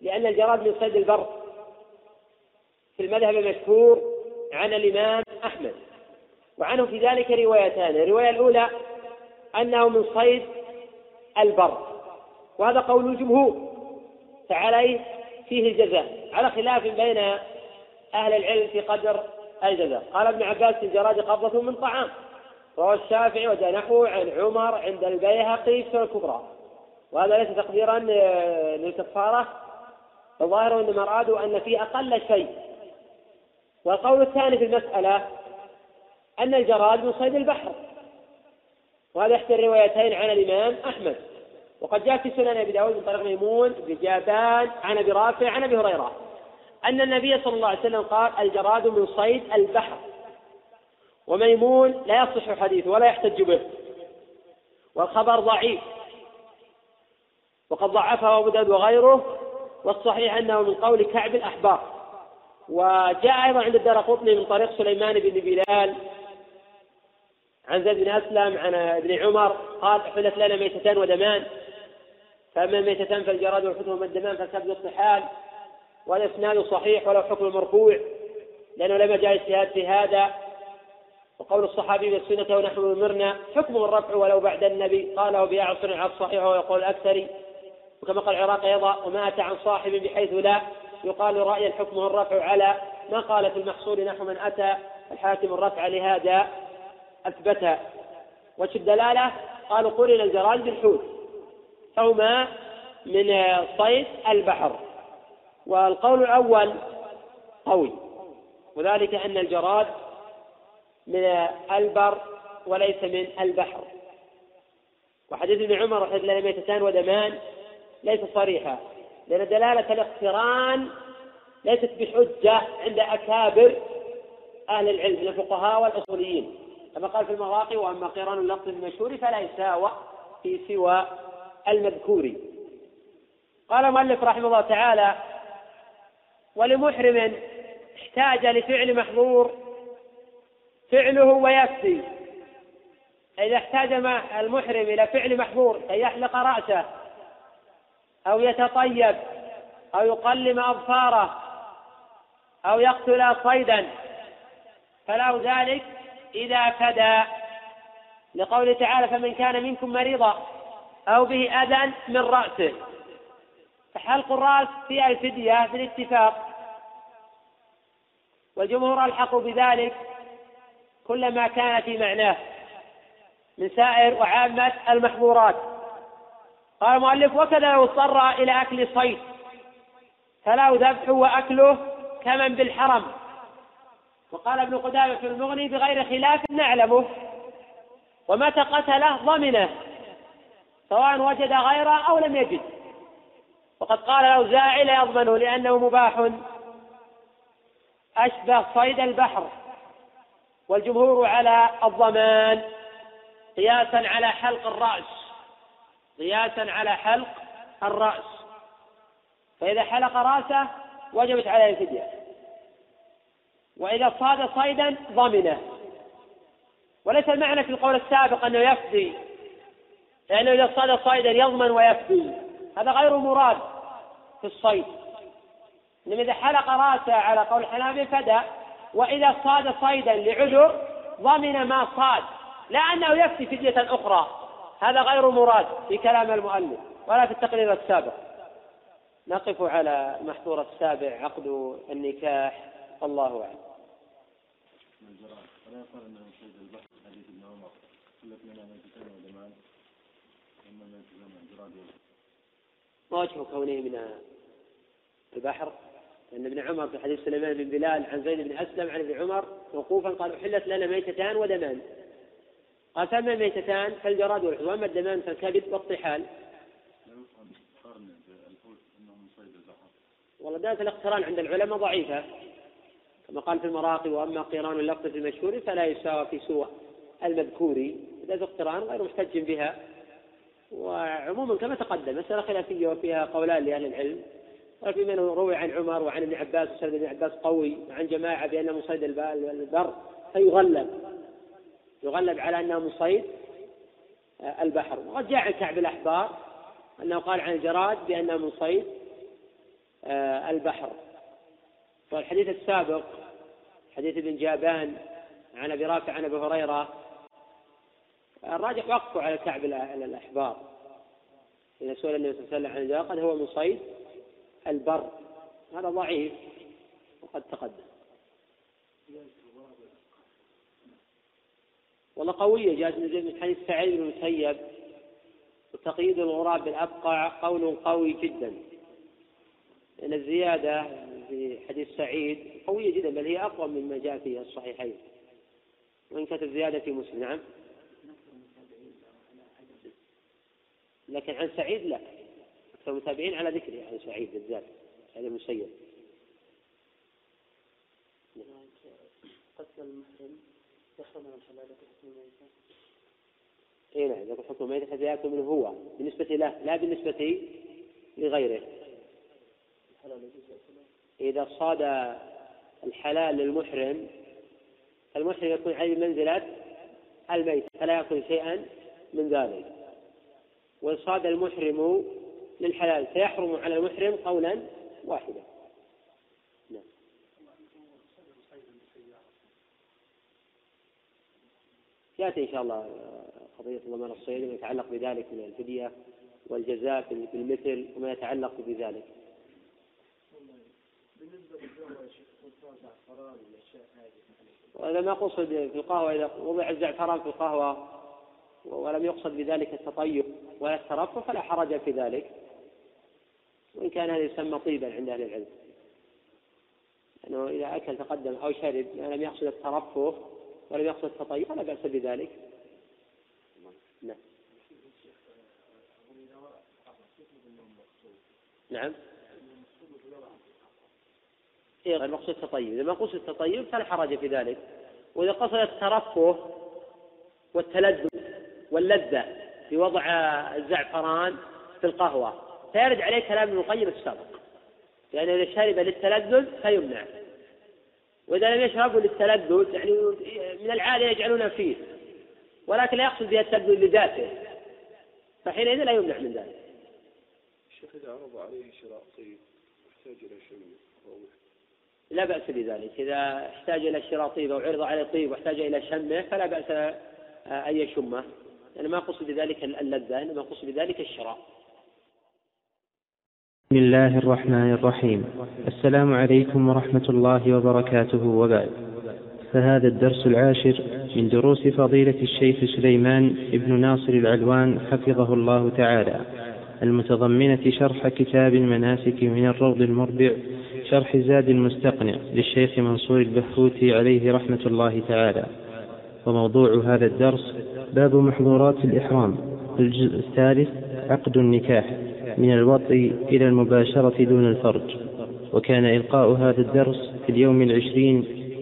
لأن الجراد من صيد البر. في المذهب المشهور عن الإمام أحمد وعنه في ذلك روايتان. الرواية الأولى أنه من صيد البر وهذا قول الجمهور. فعليه فيه الجزاء. على خلاف بين أهل العلم في قدر الجزاء. قال ابن عباس الجراد قبضة من طعام. روى الشافعي وجاء نحوه عن عمر عند البيهقي في الكبرى. وهذا ليس تقديرا للكفارة. الظاهر انما ارادوا أن في أقل شيء. والقول الثاني في المسألة أن الجراد من صيد البحر. وهذا إحدى الروايتين عن الإمام أحمد. وقد جاء في سنن أبي داود من طريق ميمون بجابان عن أبي رافع عن أبي هريرة. أن النبي صلى الله عليه وسلم قال الجراد من صيد البحر. وميمون لا يصح حديثه ولا يحتج به. والخبر ضعيف. وقد ضعفه أبو داود وغيره والصحيح أنه من قول كعب الأحبار. وجاء أيضا عند الدار قطني من طريق سليمان بن بلال عن زيد بن أسلم عن ابن عمر قال حلت لنا ميتتان ودمان فأما الميتتان فالجراد والحكم الدمان فالسبب الطحال والإسناد صحيح ولو حكم مرفوع لأنه لما جاء اجتهاد في هذا. وقول الصحابي بالسنة ونحن أمرنا حكم الرفع ولو بعد النبي. قاله بأعصر على الصحيح ويقول الأكثر وكما قال العراق أيضا وما أتى عن صاحب بحيث لا يقال رأي الحكم الرفع على ما قال في المحصول نحو من أتى الحاكم الرفع لهذا أثبت. وجه الدلالة؟ قالوا قرن الجراد بالحوت فهما من صيد البحر والقول الأول قوي وذلك أن الجراد من البر وليس من البحر. وحديث ابن عمر وحديث لنا ميتتان ودمان ليس صريحا لأن دلالة الاقتران ليست بحجة عند أكابر أهل العلم من الفقهاء والأصوليين. كما قال في المواقع وأما قران اللفظ المشهور فلا يساوى في سوى المذكور. قال المؤلف رحمه الله تعالى ولمحرم احتاج لفعل محظور فعله ويكفي. إذا احتاج المحرم إلى فعل محظور كي يحلق رأسه أو يتطيب أو يقلم أظفاره أو يقتل صيدا فله ذلك إذا فدى. لقوله تعالى فمن كان منكم مريضا أو به أذى من رأسه فحلق الرأس في الفدية بالاتفاق والجمهور ألحقوا بذلك كل ما كان في معناه من سائر وعامة المحظورات. قال المؤلف وكذا لو اضطر إلى أكل صيد فله ذبح وأكله كمن بالحرم. وقال ابن قدامة في المغني بغير خلاف نعلمه ومتى قتله ضمنه سواء وجد غيره أو لم يجد. وقد قال له زاعل يضمنه لأنه مباح. أشبه صيد البحر والجمهور على الضمان قياسا على حلق الرأس قياسا على حلق الرأس. فإذا حلق رأسه وجبت عليه الفدية. وإذا صاد صيدا ضمنه. وليس المعنى في القول السابق أنه يفدي لأنه إذا صاد صيدا يضمن ويفدي. هذا غير مراد في الصيد. إنما إذا حلق رأسه على قول الحنابل فدى وإذا صاد صيدا لعذر ضمن ما صاد لا أنه يفتي فدية أخرى. هذا غير مراد في كلام المؤلف ولا في التقرير السابق. نقف على المحظور السابع عقد النكاح. الله أعلم. ما وجه كونه من البحر؟ أن ابن عمر في حديث سليمان بن بلال عن زيد بن أسلم عن ابن عمر موقوفا قال أحلت لنا ميتتان ودمان. قال فأما الميتتان فالجراد والحوت وأما الدمان فالكبد والطحال. والله دالة الاقتران عند العلماء ضعيفة. كما قال في المراقي وأما قران اللفظ في المشهور فلا يساوى في سوى المذكور. دالة اقتران غير محتج بها. وعموما كما تقدم مسألة خلافية وفيها قولان لأهل العلم. وفي من روي عن عمر وعن ابن عباس وسند ابن عباس قوي وعن جماعة بأن مصيد البر. فيغلب. يغلب على أنه مصيد البحر. وقد جاء عن كعب الأحبار أنه قال عن الجراد بأنه مصيد البحر. والحديث السابق حديث ابن جابان عن أبي رافع عن أبي هريرة الراجح وقفه على كعب الأحبار. إذا سئل النبي صلى الله عليه وسلم عن الجراد قال هو مصيد. البر. هذا ضعيف وقد تقدم. والله قوية جاءت من حديث سعيد بن المسيب وتقييد الغراب بالأبقع قول قوي جدا. لأن الزيادة في حديث سعيد قوية جدا بل هي أقوى مما جاء في الصحيحين. وإن كانت الزيادة في مسلم نعم. لكن عن سعيد لا. أكثر المتابعين على ذكره عن سعيد بالذات سعيد المسيب قتل المحرم يخرج من الحلال حكم الميتة. اي نعم يقول حكم الميتة حتى ياكل منه هو بالنسبة له لا بالنسبة لغيره. إذا صاد الحلال للمحرم المحرم يكون عليه منزلة الميت فلا يأكل شيئا من ذلك. وإن صاد المحرم للحلال سيحرم على المحرم قولا واحدا. نعم. يأتي إن شاء الله قضية ضمان الصيد وما يتعلق بذلك من الفدية والجزاء في المثل وما يتعلق بذلك. وهذا ما قصد في القهوة إذا وضع الزعفران في القهوة ولم يقصد بذلك التطيب ولا الترفه فلا حرج في ذلك. وإن كان هذا يسمى طيبا عند أهل العلم. لأنه إذا أكل تقدم أو شرب لم يقصد الترفه ولم يقصد التطيب فلا بأس بذلك. نعم. نعم. إيه المقصود التطيب. إذا ما قصد التطيب فلا حرج في ذلك. وإذا قصد الترفه والتلذذ واللذة في وضع الزعفران في القهوة فيرد عليه كلام ابن القيم السابق. لأنه إذا شرب للتلذذ فيمنع. وإذا لم يشربوا للتلذذ يعني من العادة يجعلون فيه. ولكن لا يقصد بها التلذذ لذاته. فحينئذ لا يمنع من ذلك. الشيخ إذا عرض عليه شراء طيب يحتاج إلى شيء لا بأس بذلك. إذا احتاج إلى شراء طيب أو عرض عليه طيب واحتاج إلى شمه فلا بأس أن يشمه. لأن ما قصد بذلك اللذة إنما قصد بذلك الشراء. بسم الله الرحمن الرحيم. السلام عليكم ورحمة الله وبركاته. وبعد. فهذا الدرس العاشر من دروس فضيلة الشيخ سليمان بن ناصر العلوان حفظه الله تعالى. المتضمنة شرح كتاب المناسك من الروض المربع شرح زاد المستقنع للشيخ منصور البحوثي عليه رحمة الله تعالى. وموضوع هذا الدرس باب محظورات الإحرام. الجزء الثالث عقد النكاح. من الوطء إلى المباشرة دون الفرج وكان إلقاء هذا الدرس في اليوم العشرين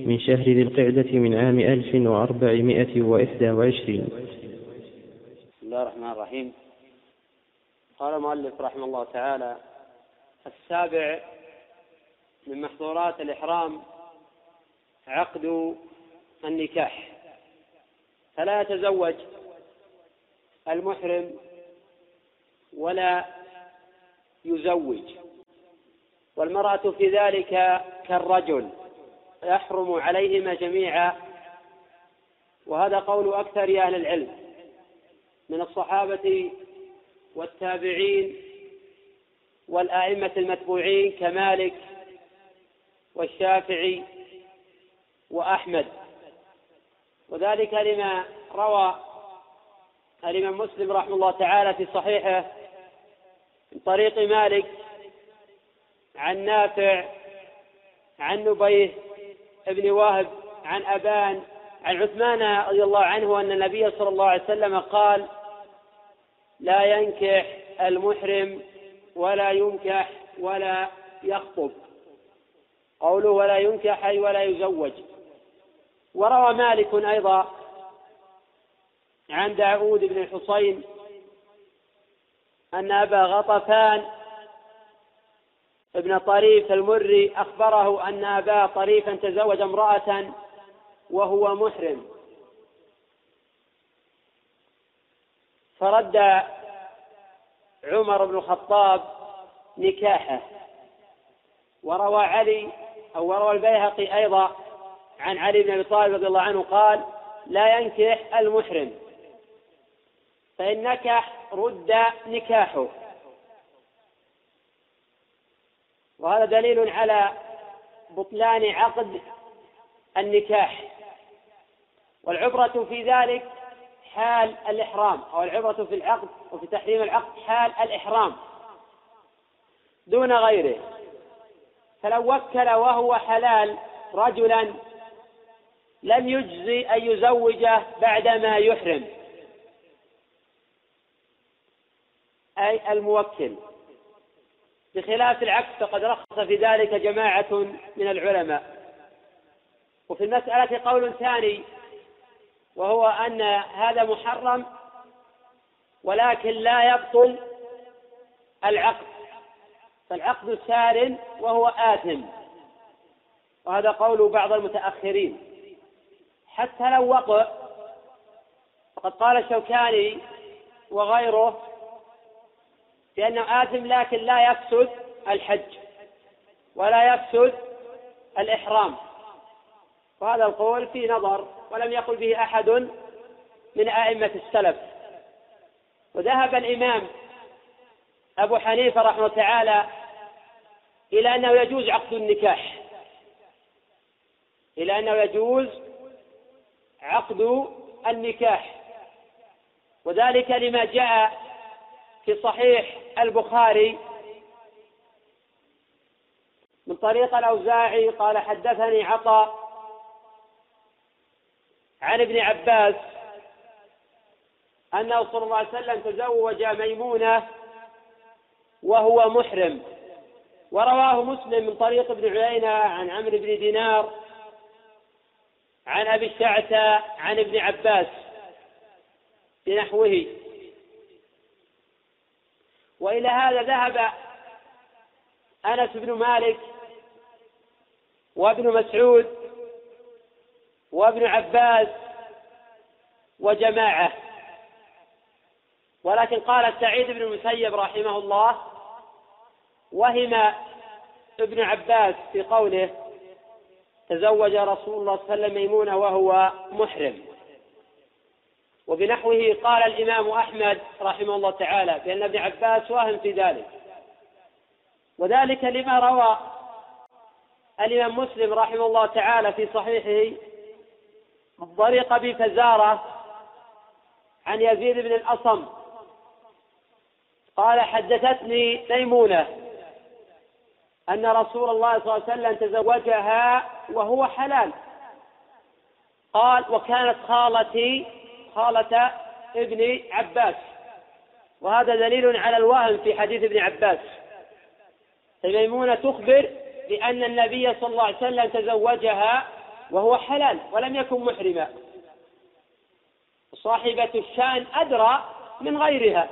من شهر ذي القعدة من عام ألف وأربعمائة وإحدى وعشرين. بسم الله الرحمن الرحيم. قال المؤلف رحمه الله تعالى السابع من محظورات الإحرام عقد النكاح. فلا يتزوج المحرم ولا يزوج. والمرأة في ذلك كالرجل يحرم عليهما جميعا. وهذا قول أكثر أهل العلم من الصحابة والتابعين والأئمة المتبوعين كمالك والشافعي وأحمد. وذلك لما روى الإمام مسلم رحمه الله تعالى في صحيحه من طريق مالك عن نافع عن نبيه ابن وهب عن أبان عن عثمان رضي الله عنه أن النبي صلى الله عليه وسلم قال لا ينكح المحرم ولا ينكح ولا يخطب. قوله ولا ينكح أي ولا يزوج. وروى مالك أيضا عن داود بن الحصين أن أبا غطفان ابن طريف المري أخبره أن أبا طريفا تزوج امرأة وهو محرم. فرد عمر بن الخطاب نكاحه. وروى علي أو وروى البيهقي أيضا عن علي بن أبي طالب رضي الله عنه قال لا ينكح المحرم. فإن نكح رد نكاحه. وهذا دليل على بطلان عقد النكاح. والعبرة في ذلك حال الإحرام أو العبرة في العقد وفي تحريم العقد حال الإحرام. دون غيره. فلو وكل وهو حلال رجلا لم يجزي أن يزوجه بعدما يحرم. أي الموكل. بخلاف العكس فقد رخص في ذلك جماعة من العلماء. وفي المسألة قول ثاني وهو أن هذا محرم ولكن لا يبطل العقد. فالعقد سار وهو آثم. وهذا قول بعض المتأخرين. حتى لو وقع فقد قال الشوكاني وغيره بأنه آثم لكن لا يفسد الحج ولا يفسد الإحرام. وهذا القول في نظر ولم يقل به أحد من أئمة السلف. وذهب الإمام أبو حنيفة رحمه تعالى إلى أنه يجوز عقد النكاح. إلى أنه يجوز عقد النكاح. وذلك لما جاء في صحيح البخاري. من طريق الأوزاعي قال حدثني عطاء عن ابن عباس أنه صلى الله عليه وسلم تزوج ميمونة وهو محرم. ورواه مسلم من طريق ابن عيينة عن عمرو بن دينار عن أبي الشعثة عن ابن عباس بنحوه. وإلى هذا ذهب أنس بن مالك وابن مسعود وابن عباس وجماعة. ولكن قال سعيد بن المسيب رحمه الله وهم ابن عباس في قوله تزوج رسول الله صلى الله عليه وسلم ميمونة وهو محرم. وبنحوه قال الإمام أحمد رحمه الله تعالى بأن ابن عباس واهم في ذلك. وذلك لما روى الإمام مسلم رحمه الله تعالى في صحيحه الضريق بفزارة عن يزيد بن الأصم. قال حدثتني ميمونة أن رسول الله صلى الله عليه وسلم تزوجها وهو حلال. قال وكانت خالتي خالة ابن عباس. وهذا دليل على الوهم في حديث ابن عباس. فميمونة تخبر بأن النبي صلى الله عليه وسلم تزوجها وهو حلال ولم يكن محرما. صاحبة الشأن أدرى من غيرها.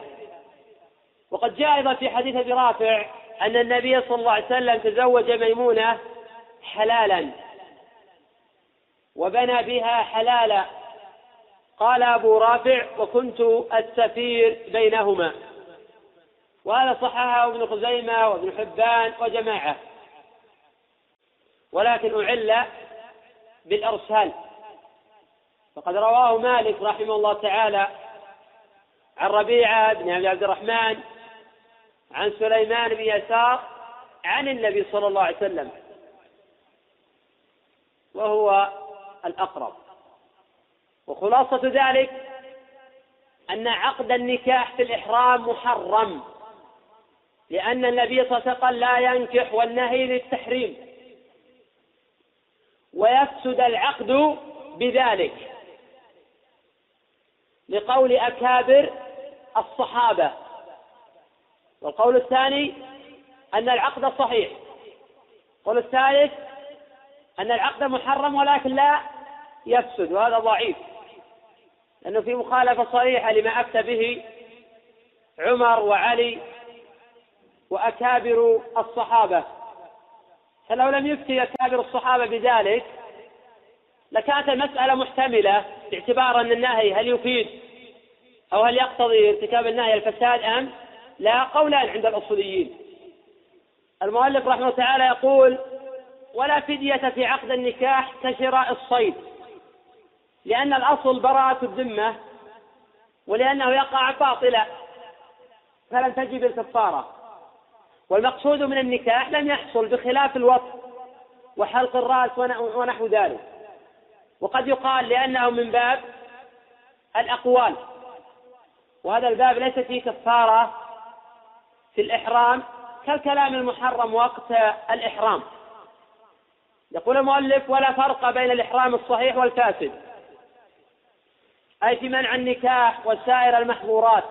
وقد جاء أيضا في حديث أبي رافع أن النبي صلى الله عليه وسلم تزوج ميمونة حلالا. وبنى بها حلالا قال أبو رافع وكنت السفير بينهما. وهذا صححه ابن خزيمة وابن حبان وجماعة. ولكن أعل بالإرسال. فقد رواه مالك رحمه الله تعالى عن ربيعة بن عبد الرحمن عن سليمان بن يسار عن النبي صلى الله عليه وسلم. وهو الأقرب. وخلاصة ذلك أن عقد النكاح في الإحرام محرم لأن النبي صلى الله عليه وسلم لا ينكح والنهي للتحريم. ويفسد العقد بذلك لقول أكابر الصحابة. والقول الثاني أن العقد صحيح. القول الثالث أن العقد محرم ولكن لا يفسد وهذا ضعيف. لأنه في مخالفة صريحة لما أفتى به عمر وعلي وأكابر الصحابة. فلو لم يفتي أكابر الصحابة بذلك لكانت المسألة محتملة باعتبار أن النهي هل يفيد أو هل يقتضي ارتكاب النهي الفساد أم لا قولان عند الأصوليين. المؤلف رحمه الله تعالى يقول ولا فدية في عقد النكاح كشراء الصيد. لأن الأصل براءة الذمة ولأنه يقع باطلا فلن تجب الكفارة. والمقصود من النكاح لم يحصل بخلاف الوصف وحلق الرأس ونحو ذلك. وقد يقال لأنه من باب الأقوال وهذا الباب ليس فيه كفارة في الإحرام كالكلام المحرم وقت الإحرام. يقول المؤلف ولا فرق بين الإحرام الصحيح والفاسد أي في منع النكاح وسائر المحظورات.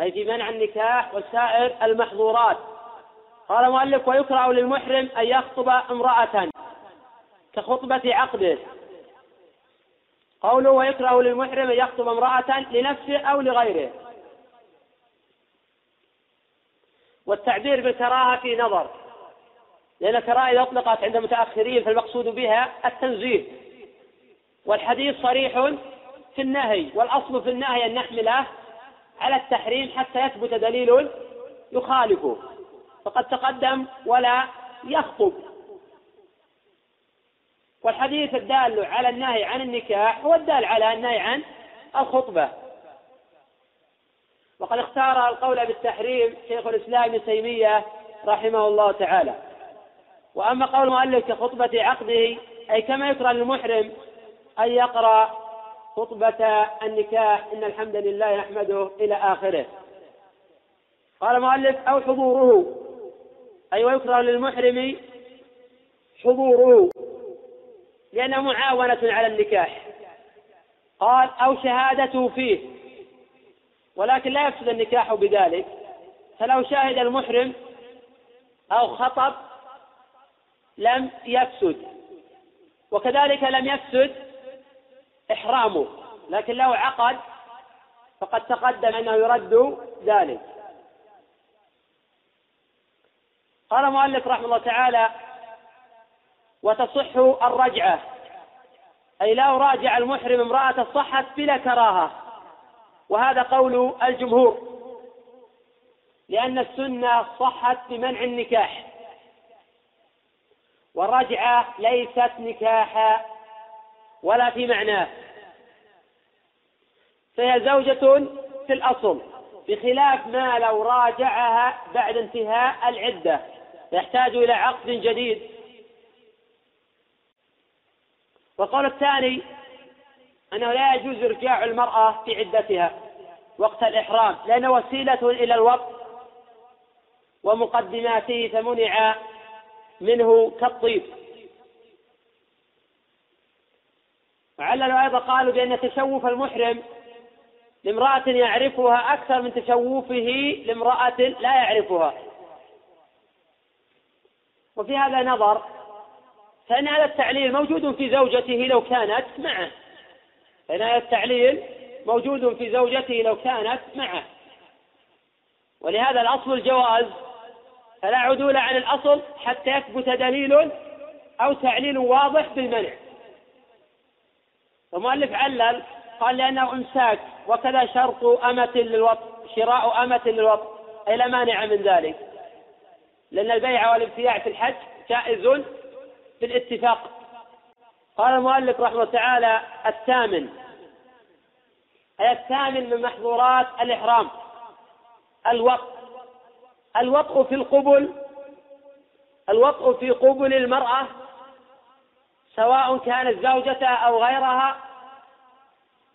أي في منع النكاح وسائر المحظورات. قال المؤلف ويكره للمحرم أن يخطب امرأة كخطبة عقده. قوله ويكره للمحرم أن يخطب امرأة لنفسه أو لغيره. والتعبير بالكراهة في نظر لأن الكراهة إذا أطلقت عند المتأخرين فالمقصود بها التنزيه. والحديث صريح في النهي والأصل في النهي أن نحمله على التحريم حتى يثبت دليل يخالفه. فقد تقدم ولا يخطب. والحديث الدال على النهي عن النكاح هو الدال على النهي عن الخطبة. وقد اختار القول بالتحريم شيخ الإسلام ابن تيمية رحمه الله تعالى. وأما قول المؤلف كخطبة عقده أي كما يكره للمحرم أن يقرأ خطبة النكاح إن الحمد لله نحمده إلى آخره. قال المؤلف أو حضوره. أي ويكره للمحرم حضوره لأنه معاونة على النكاح. قال أو شهادته فيه. ولكن لا يفسد النكاح بذلك. فلو شاهد المحرم أو خطب لم يفسد. وكذلك لم يفسد إحرامه لكن لو عقد فقد تقدم أنه يرد ذلك. قال المؤلف رحمه الله تعالى وتصح الرجعة. أي لو راجع المحرم امرأة صحت بلا كراهة. وهذا قول الجمهور لأن السنة صحت بمنع النكاح. والرجعة ليست نكاحا ولا في معناه. فهي زوجة في الأصل بخلاف ما لو راجعها بعد انتهاء العدة يحتاج إلى عقد جديد. والقول الثاني أنه لا يجوز إرجاع المرأة في عدتها وقت الإحرام لأنه وسيلة إلى الوقت ومقدماته فمنع منه كالطيب. وعللوا أيضا قالوا بأن تشوف المحرم لامرأة يعرفها أكثر من تشوفه لامرأة لا يعرفها. وفي هذا نظر فإن هذا التعليل موجود في زوجته لو كانت معه. فإن هذا التعليل موجود في زوجته لو كانت معه. ولهذا الأصل الجواز فلا عدول عن الأصل حتى يثبت دليل أو تعليل واضح بالمنع. المؤلف علل قال لأنه إمساك وكذا شرط أمة للوط شراء أمة للوط أي لا مانع من ذلك. لأن البيع والابتياع في الحج جائز بالاتفاق قال المؤلف رحمه الله تعالى الثامن أي الثامن من محظورات الإحرام الوطء الوطء في القبل الوطء في قبل المرأة سواء كانت زوجتها أو غيرها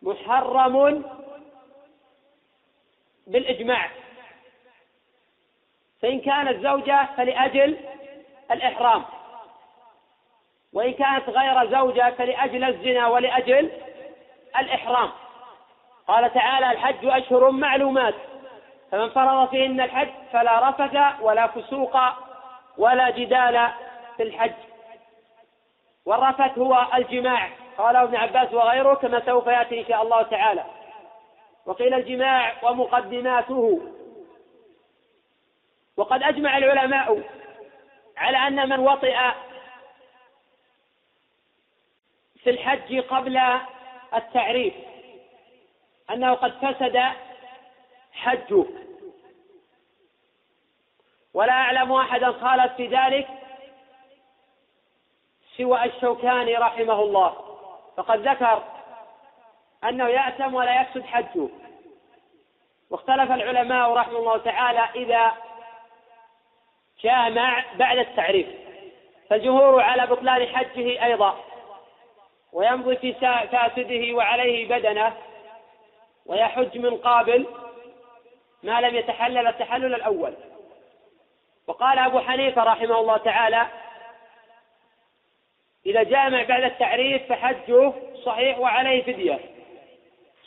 محرم بالإجماع. فإن كانت زوجة فلأجل الإحرام وإن كانت غير زوجة فلأجل الزنا ولأجل الإحرام. قال تعالى الحج أشهر معلومات فمن فرض فيهن الحج فلا رفث ولا فسوق ولا جدال في الحج. والرفث هو الجماع. قاله ابن عباس وغيره كما سوف يأتي إن شاء الله تعالى. وقيل الجماع ومقدماته. وقد أجمع العلماء على أن من وطئ في الحج قبل التعريف أنه قد فسد حجه. ولا أعلم أحدا خالف في ذلك سوى الشوكاني رحمه الله. فقد ذكر أنه يأتم ولا يفسد حجه. واختلف العلماء رحمه الله تعالى إذا جامع بعد التعريف. فالجمهور على بطلان حجه أيضا. ويمضي في فاسده وعليه بدنه. ويحج من قابل ما لم يتحلل التحلل الأول. وقال أبو حنيفة رحمه الله تعالى إذا جامع بعد التعريف فحجه صحيح وعليه فدية.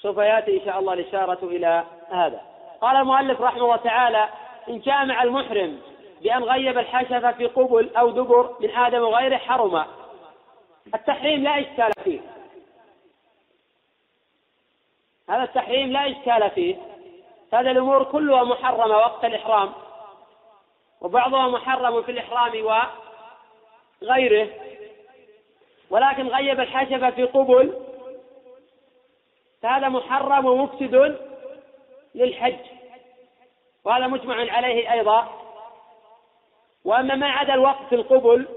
سوف يأتي إن شاء الله الإشارة إلى هذا. قال المؤلف رحمه الله تعالى إن جامع المحرم بأن غيب الحشفة في قبل أو دبر من آدم وغيره حرم. التحريم لا إشكال فيه. هذا التحريم لا إشكال فيه. هذه الأمور كلها محرمة وقت الإحرام. وبعضها محرم في الإحرام وغيره. ولكن غيب الحشفة في قبل. فهذا محرم ومفسد للحج. وهذا مجمع عليه أيضا. وأما ما عدا الوقت في القبل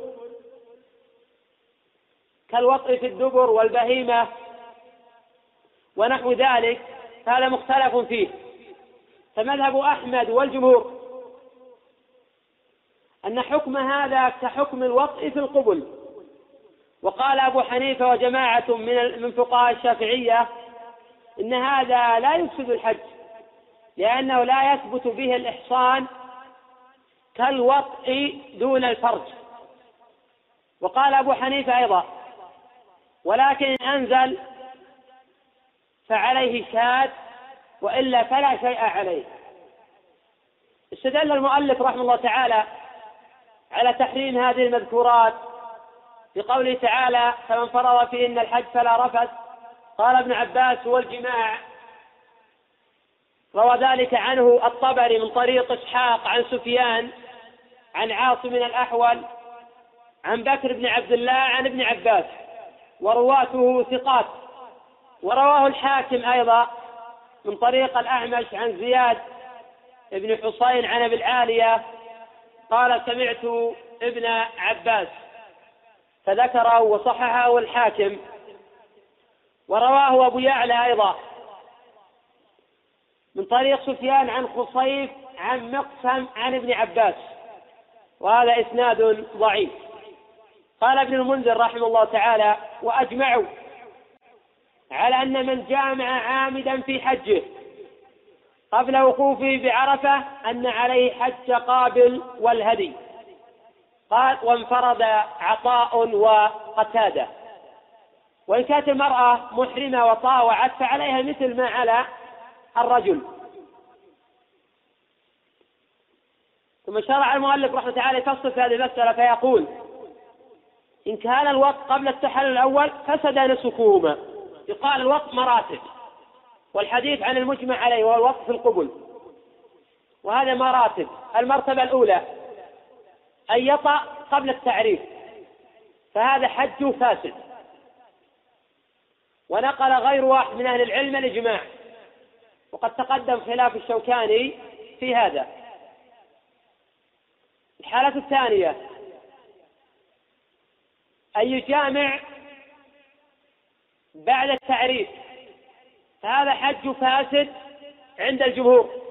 كالوطء في الدبر والبهيمة ونحو ذلك فهذا مختلف فيه. فمذهب أحمد والجمهور أن حكم هذا كحكم الوطء في القبل. وقال أبو حنيفة وجماعة من من فقهاء الشافعية إن هذا لا يفسد الحج لأنه لا يثبت به الإحصان كالوطء دون الفرج. وقال أبو حنيفة أيضا ولكن إن أنزل فعليه شاد وإلا فلا شيء عليه. استدل المؤلف رحمه الله تعالى على تحريم هذه المذكورات بقوله تعالى فمن فرض فيهن الحج فلا رفث قال ابن عباس هو الجماع روى ذلك عنه الطبري من طريق إسحاق عن سفيان عن عاصم من الأحول عن بكر بن عبد الله عن ابن عباس ورواته ثقات. ورواه الحاكم أيضا من طريق الأعمش عن زياد بن حصين عن أبي العالية قال سمعت ابن عباس فذكره وصححه الحاكم. ورواه أبو يعلى أيضا. من طريق سفيان عن خصيف عن مقسم عن ابن عباس. وهذا إسناد ضعيف. قال ابن المنذر رحمه الله تعالى وأجمعوا على أن من جامع عامدا في حجه. قبل وقوفه بعرفة أن عليه حج قابل والهدي. قال وانفرد عطاء وقتادة. وإن كانت المرأة محرمة وطاوعت فعليها مثل ما على الرجل. ثم شرع المؤلف رحمة تعالى يفصل في هذه المسألة فيقول إن كان الوقت قبل التحلل الأول فسد نسكهما. يقال الوقت مراتب والحديث عن المجمع عليه وهو الوقت في القبل. وهذا مراتب المرتبة الأولى. أن يطأ قبل التعريف. فهذا حج فاسد. ونقل غير واحد من أهل العلم الإجماع وقد تقدم خلاف الشوكاني في هذا. الحالة الثانية. أن يجامع بعد التعريف. فهذا حج فاسد عند الجمهور.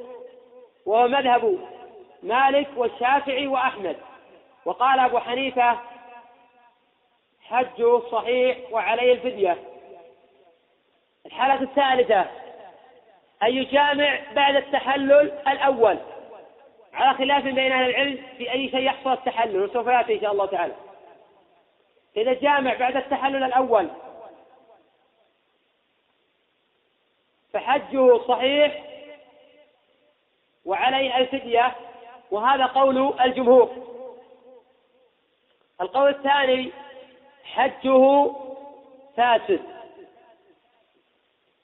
وهو مذهب مالك والشافعي وأحمد. وقال أبو حنيفة حجه صحيح وعليه الفدية. الحالة الثالثة أن يجامع بعد التحلل الأول. على خلاف بين أهل العلم في أي شيء يحصل التحلل وسوف يأتي إن شاء الله تعالى. إذا جامع بعد التحلل الأول فحجه صحيح وعليه الفدية وهذا قول الجمهور. القول الثاني حجه فاسد.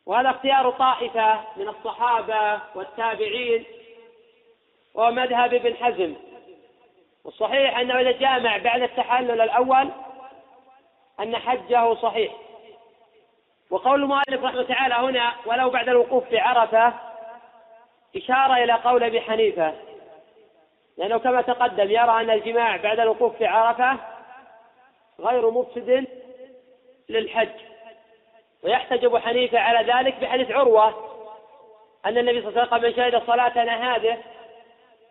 وهذا اختيار طائفة من الصحابة والتابعين ومذهب ابن حزم. والصحيح أنه إذا جامع بعد التحلل الأول أن حجه صحيح. وقول المؤلف رحمه تعالى هنا ولو بعد الوقوف بعرفة إشارة إلى قول أبي حنيفة. لأنه كما تقدم يرى أن الجماع بعد الوقوف في عرفة غير مفسد للحج. ويحتج أبو حنيفة على ذلك بحديث عروة أن النبي صلى الله عليه وسلم من شهد صلاتنا هذه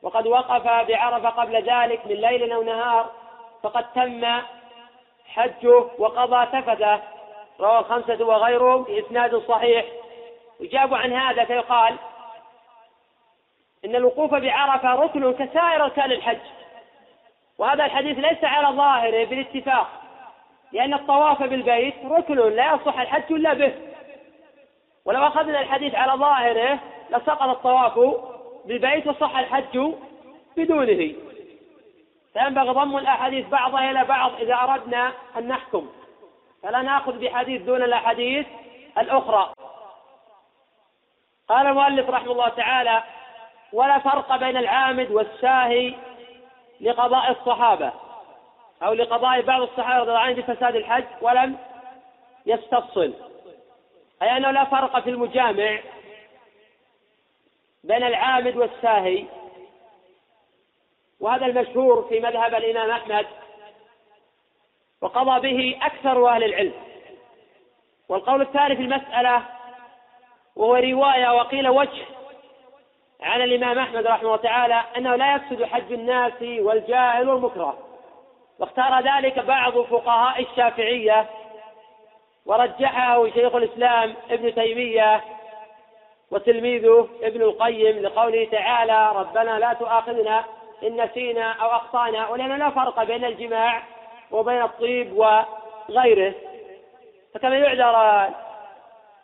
وقد وقف بعرفة قبل ذلك من ليل أو نهار فقد تم حجه وقضى تفته رواه الخمسة وغيرهم بإسناد صحيح. يجاب عن هذا فيقال إن الوقوف بعرفة ركن كسائر أركان الحج. وهذا الحديث ليس على ظاهره بالاتفاق. لأن الطواف بالبيت ركن لا يصح الحج إلا به. ولو أخذنا الحديث على ظاهره لسقط الطواف بالبيت وصح الحج بدونه. فينبغي ضم الأحاديث بعضها إلى بعض إذا أردنا أن نحكم. فلا نأخذ بحديث دون الأحاديث الأخرى. قال المؤلف رحمه الله تعالى ولا فرق بين العامد والساهي لقضاء الصحابة أو لقضاء بعض الصحابة رضي الله عنهم بفساد الحج ولم يستفصل. أي أنه لا فرق في المجامع بين العامد والساهي. وهذا المشهور في مذهب الإمام أحمد وقضى به أكثر أهل العلم. والقول الثاني في المسألة وهو رواية وقيل وجه عن الإمام أحمد رحمه الله تعالى أنه لا يفسد حج الناس والجاهل والمكره. واختار ذلك بعض فقهاء الشافعية ورجحه شيخ الإسلام ابن تيمية وتلميذه ابن القيم لقوله تعالى ربنا لا تؤاخذنا إن نسينا أو أخطأنا ولأنه لا فرق بين الجماع وبين الطيب وغيره. فكما يعذر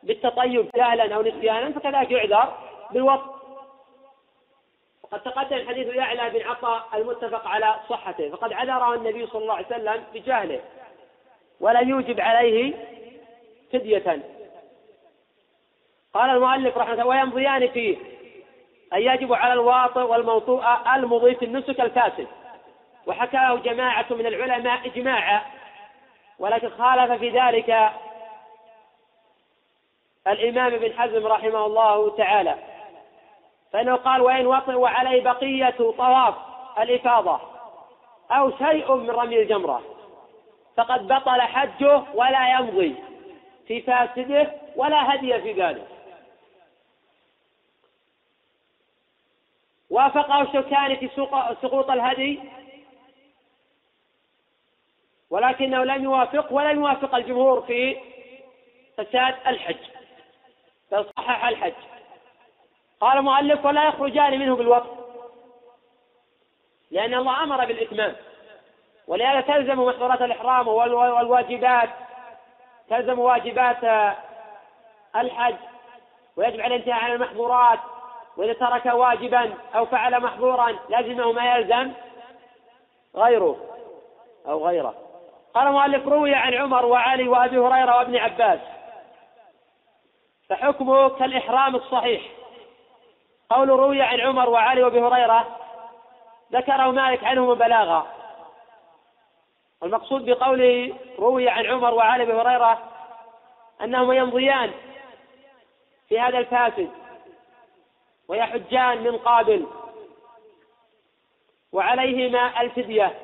بالتطيب جهلا أو نسيانا فكذلك يعذر بالوصف. وقد تقدم حديث يعلى بن عطاء المتفق على صحته فقد عذره النبي صلى الله عليه وسلم بجهله ولا يوجب عليه فدية. قال المؤلف رحمه الله ويمضيان فيه أن يجب على الواطئ والموطوء المضيف النسك الفاسد وحكاه جماعة من العلماء إجماعا ولكن خالف في ذلك الإمام ابن حزم رحمه الله تعالى. فإنه قال وإن وطئ وعليه بقية طواف الإفاضة أو شيء من رمي الجمرة فقد بطل حجه ولا يمضي في فاسده ولا هدي في ذلك وافقه الشوكاني في سقوط الهدي ولكنه لم يوافق ولم يوافق الجمهور في فساد الحج بل صحح الحج. قال المؤلف ولا يخرجان منه بالوقت. لأن الله أمر بالإتمام. ولهذا تلزم محظورات الإحرام والواجبات. تلزم واجبات الحج. ويجب على الانتهاء عن المحظورات. وإذا ترك واجبا أو فعل محظورا لازمه ما يلزم غيره أو غيره. قال المؤلف روي عن عمر وعلي وأبي هريرة وابن عباس. فحكمه كالإحرام الصحيح. قول روي عن عمر وعلي وابي هريرة ذكره مالك عنهم بلاغا المقصود بقوله روي عن عمر وعلي وابي هريرة أنهما يمضيان في هذا الفاسد ويحجان من قابل وعليهما الفدية.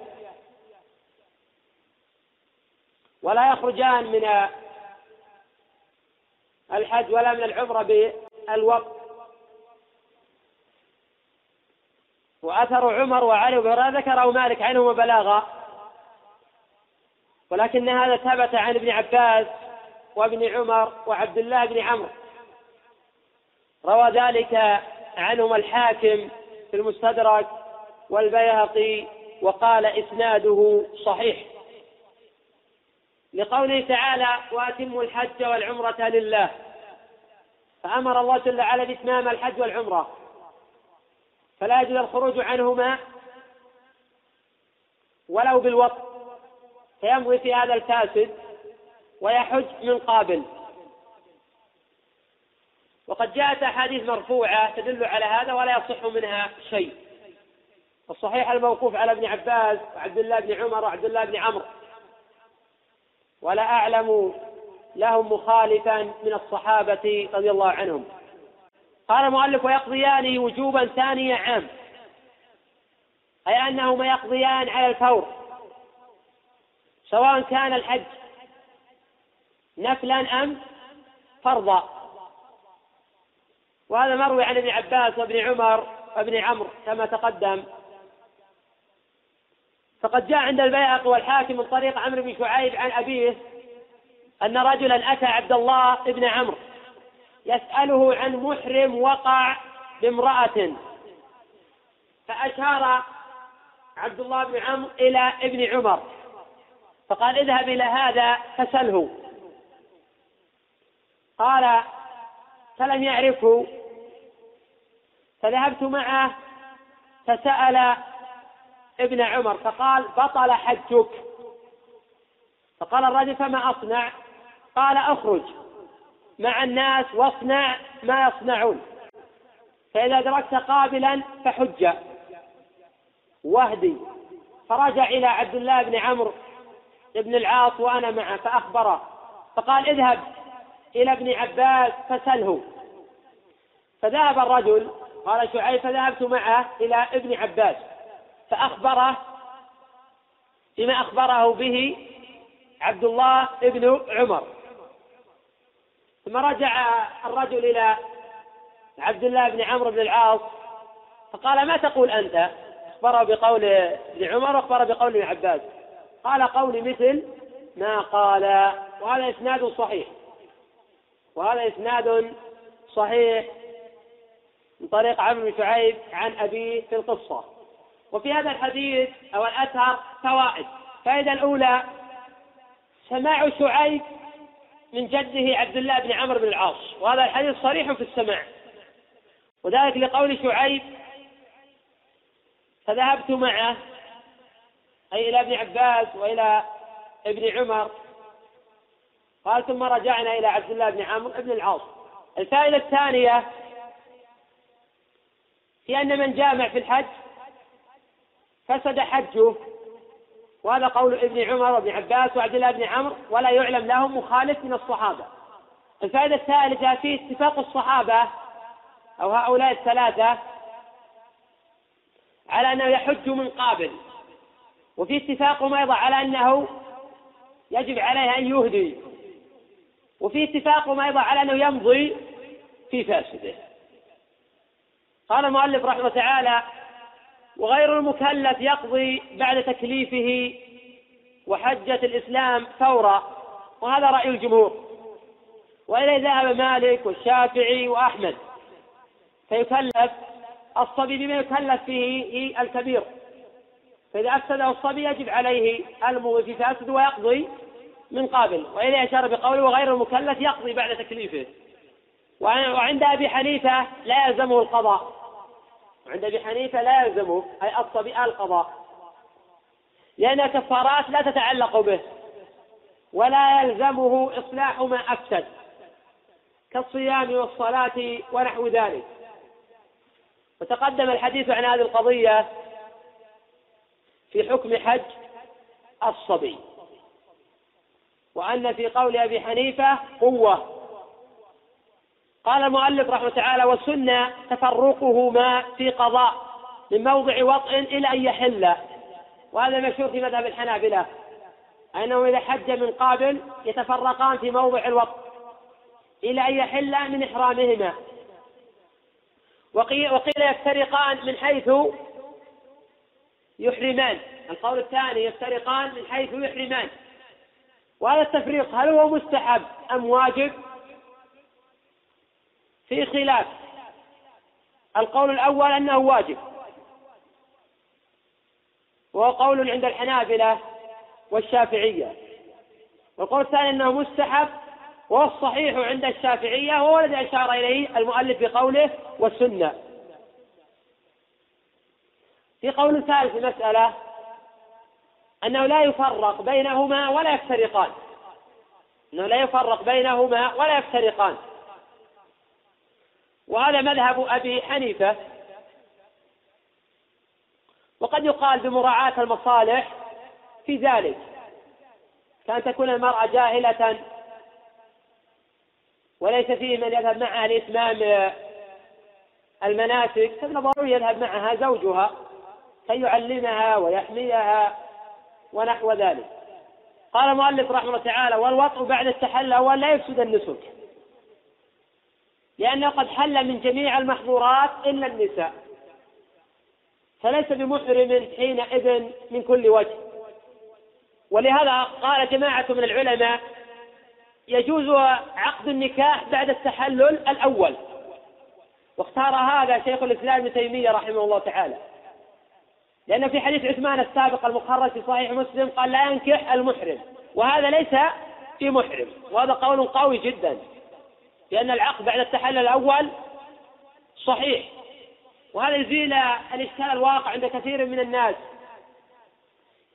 ولا يخرجان من الحج ولا من العمرة بالوقت. وأثر عمر وعلي وهريرة ذكره مالك عنهما بلاغا ولكن هذا ثبت عن ابن عباس وابن عمر وعبد الله بن عمرو. روى ذلك عنهما الحاكم في المستدرك والبيهقي وقال إسناده صحيح. لقوله تعالى وأتموا الحج والعمرة لله فأمر الله جل وعلا بإتمام الحج والعمرة. فلا يجوز الخروج عنهما ولو بالوقت فيمضي في هذا الفاسد ويحج من قابل. وقد جاءت أحاديث مرفوعة تدل على هذا ولا يصح منها شيء. الصحيح الموقوف على ابن عباس وعبد الله بن عمر وعبد الله بن عمرو. ولا أعلم لهم مخالفا من الصحابة رضي الله عنهم. قال المؤلف ويقضيان وجوبا ثاني عام. أي أنهما يقضيان على الفور سواء كان الحج نفلا أم فرضا. وهذا مروي عن ابن عباس وابن عمر وابن عمرو كما تقدم. فقد جاء عند البيهقي والحاكم من طريق عمرو بن شعيب عن أبيه أن رجلا أتى عبد الله بن عمرو. يسأله عن محرم وقع بامرأة. فأشار عبد الله بن عمرو إلى ابن عمر فقال اذهب إلى هذا فسله. قال فلم يعرفه. فذهبت معه فسأل ابن عمر فقال بطل حجك. فقال الرجل فما أصنع؟ قال اخرج. مع الناس واصنع ما يصنعون. فإذا أدركت قابلا فحج. واهدي. فرجع إلى عبد الله بن عمرو بن العاص وأنا معه فأخبره. فقال اذهب إلى ابن عباس فسله. فذهب الرجل قال شعيب فذهبت معه إلى ابن عباس. فأخبره بما أخبره به عبد الله بن عمر. ثم رجع الرجل إلى عبد الله بن عمرو بن العاص فقال ما تقول أنت؟ أخبره بقول ابن عمر وأخبره بقول ابن عباس. قال قولي مثل ما قال وهذا إسناد صحيح. وهذا إسناد صحيح من طريق عمرو بن شعيب عن أبيه في القصة. وفي هذا الحديث أو الأثر فوائد. الفائدة الأولى سماع شعيب من جده عبد الله بن عمرو بن العاص وهذا الحديث صريح في السماع. وذلك لقول شعيب فذهبت معه أي إلى ابن عباس وإلى ابن عمر قال ثم رجعنا إلى عبد الله بن عمرو بن العاص. الفائدة الثانية في أن من جامع في الحج فسد حجه وهذا قول ابن عمر وابن عباس وعبد الله بن عمرو ولا يعلم لهم مخالف من الصحابة. الفائدة الثالثة في اتفاق الصحابة أو هؤلاء الثلاثة على أنه يحج من قابل وفي اتفاقهم أيضا على أنه يجب عليه أن يهدي وفي اتفاقهم أيضا على أنه يمضي في فاسده. قال المؤلف رحمه تعالى وغير المكلف يقضي بعد تكليفه وحجة الإسلام فورا وهذا رأي الجمهور. وإليه ذهب مالك والشافعي وأحمد. فيكلف الصبي بما يكلف فيه الكبير. فإذا أفسده الصبي يجب عليه الموفي فاسد ويقضي من قابل. وإليه أشار بقوله وغير المكلف يقضي بعد تكليفه. وعند أبي حنيفة لا يلزمه القضاء. وعند أبي حنيفة لا يلزمه أي الصبي القضاء. لأن الكفارات لا تتعلق به ولا يلزمه إصلاح ما أفسد كالصيام والصلاة ونحو ذلك. وتقدم الحديث عن هذه القضية في حكم حج الصبي وأن في قول أبي حنيفة قوة. قال المؤلف رحمه تعالى والسنة تفرقهما في قضاء من موضع وطء إلى أن يحل. وهذا مشهور في مذهب الحنابلة. أنه إذا حج من قابل يتفرقان في موضع الوطء إلى أن يحل من إحرامهما. وقيل, يفترقان من حيث يحرمان. القول الثاني يفترقان من حيث يحرمان. وهذا التفريق هل هو مستحب أم واجب؟ في خلاف. القول الأول أنه واجب. وهو قول عند الحنابلة والشافعية. والقول الثاني أنه مستحب وهو الصحيح عند الشافعية وهو الذي أشار إليه المؤلف بقوله والسنة. في قول ثالث المسألة أنه لا يفرق بينهما ولا يفترقان. أنه لا يفرق بينهما ولا يفترقان. وهذا مذهب أبي حنيفة. وقد يقال بمراعاة المصالح في ذلك كأن تكون المرأة جاهلة وليس فيه من يذهب معها لإتمام المناسك فالضروري يذهب معها زوجها كي يعلمها ويحميها ونحو ذلك. قال المؤلف رحمه الله تعالى والوطء بعد التحلى هو لا يفسد النسك. لأنه قد حل من جميع المحظورات إلا النساء. فليس بمحرم حينئذ من كل وجه. ولهذا قال جماعة من العلماء يجوز عقد النكاح بعد التحلل الأول. واختار هذا شيخ الإسلام ابن تيمية رحمه الله تعالى. لأن في حديث عثمان السابق المخرج في صحيح مسلم قال لا ينكح المحرم وهذا ليس في محرم وهذا قول قوي جدا. لأن العقد بعد التحلل الأول صحيح. وهذا يزيل الإشكال الواقع عند كثير من الناس.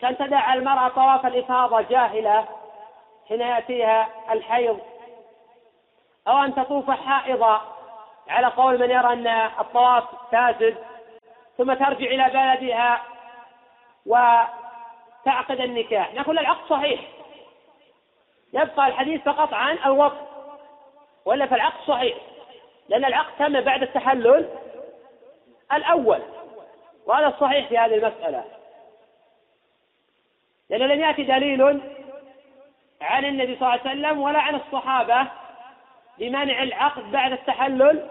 كان تدع المرأة طواف الإفاضة جاهلة حين يأتيها الحيض. أو أن تطوف حائضة على قول من يرى أن الطواف فاسد ثم ترجع إلى بلدها وتعقد النكاح. نقول العقد صحيح. يبقى الحديث فقط عن الوقت. ولا فالعقد صحيح؟ لأن العقد تم بعد التحلل الأول وهذا الصحيح في هذه المسألة. لأنه لم يأتي دليل عن النبي صلى الله عليه وسلم ولا عن الصحابة بمنع العقد بعد التحلل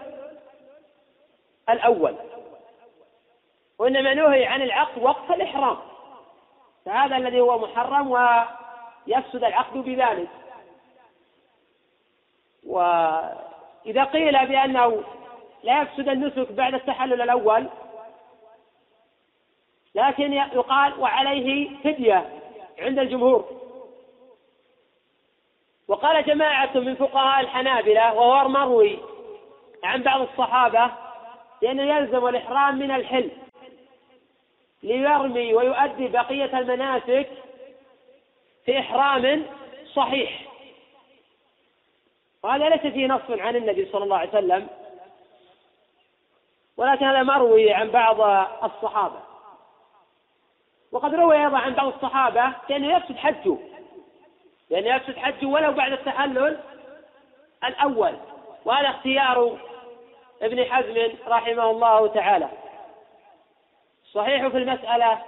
الأول. وإنما نهي عن العقد وقت الإحرام. فهذا الذي هو محرم ويفسد العقد بذلك. وإذا قيل بأنه لا يفسد النسك بعد التحلل الأول لكن يقال وعليه فدية عند الجمهور. وقال جماعة من فقهاء الحنابلة وهو مروي عن بعض الصحابة بأنه يلزم الإحرام من الحل ليرمي ويؤدي بقية المناسك في إحرام صحيح. وهذا ليس فيه نص عن النبي صلى الله عليه وسلم ولكن هذا مروي عن بعض الصحابة. وقد روي أيضا عن بعض الصحابة بأنه يفسد حجه لأنه يفسد حجه ولو بعد التحلل الأول وهذا اختيار ابن حزم رحمه الله تعالى. صحيح في المسألة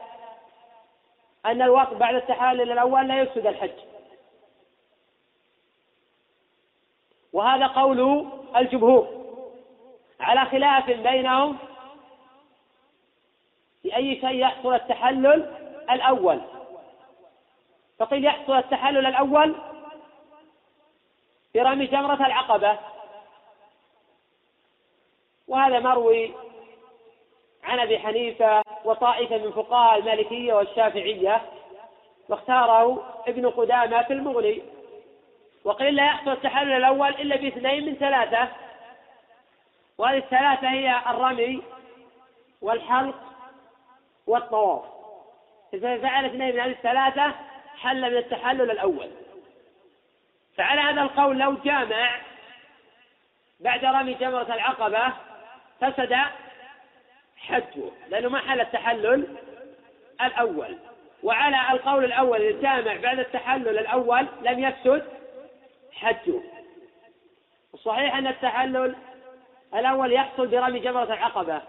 أن الوقت بعد التحلل الأول لا يفسد الحج. وهذا قول الجمهور. على خلاف بينهم في أي شيء يحصل التحلل الأول؟ فقيل يحصل التحلل الأول برمي جمرة العقبة. وهذا مروي عن أبي حنيفة وطائفة من فقهاء المالكية والشافعية واختاره ابن قدامة في المغني. وقيل لا يحصل التحلل الأول إلا باثنين من ثلاثة. وهذه الثلاثة هي الرمي والحلق والطواف. إذا فعل اثنين من هذه الثلاثة حل من التحلل الأول. فعلى هذا القول لو جامع بعد رمي جمرة العقبة فسد حجه لأنه ما حل التحلل الأول. وعلى القول الأول الجامع بعد التحلل الأول لم يفسد حجه. الصحيح أن التحلل الأول يحصل برمي جمرة العقبة.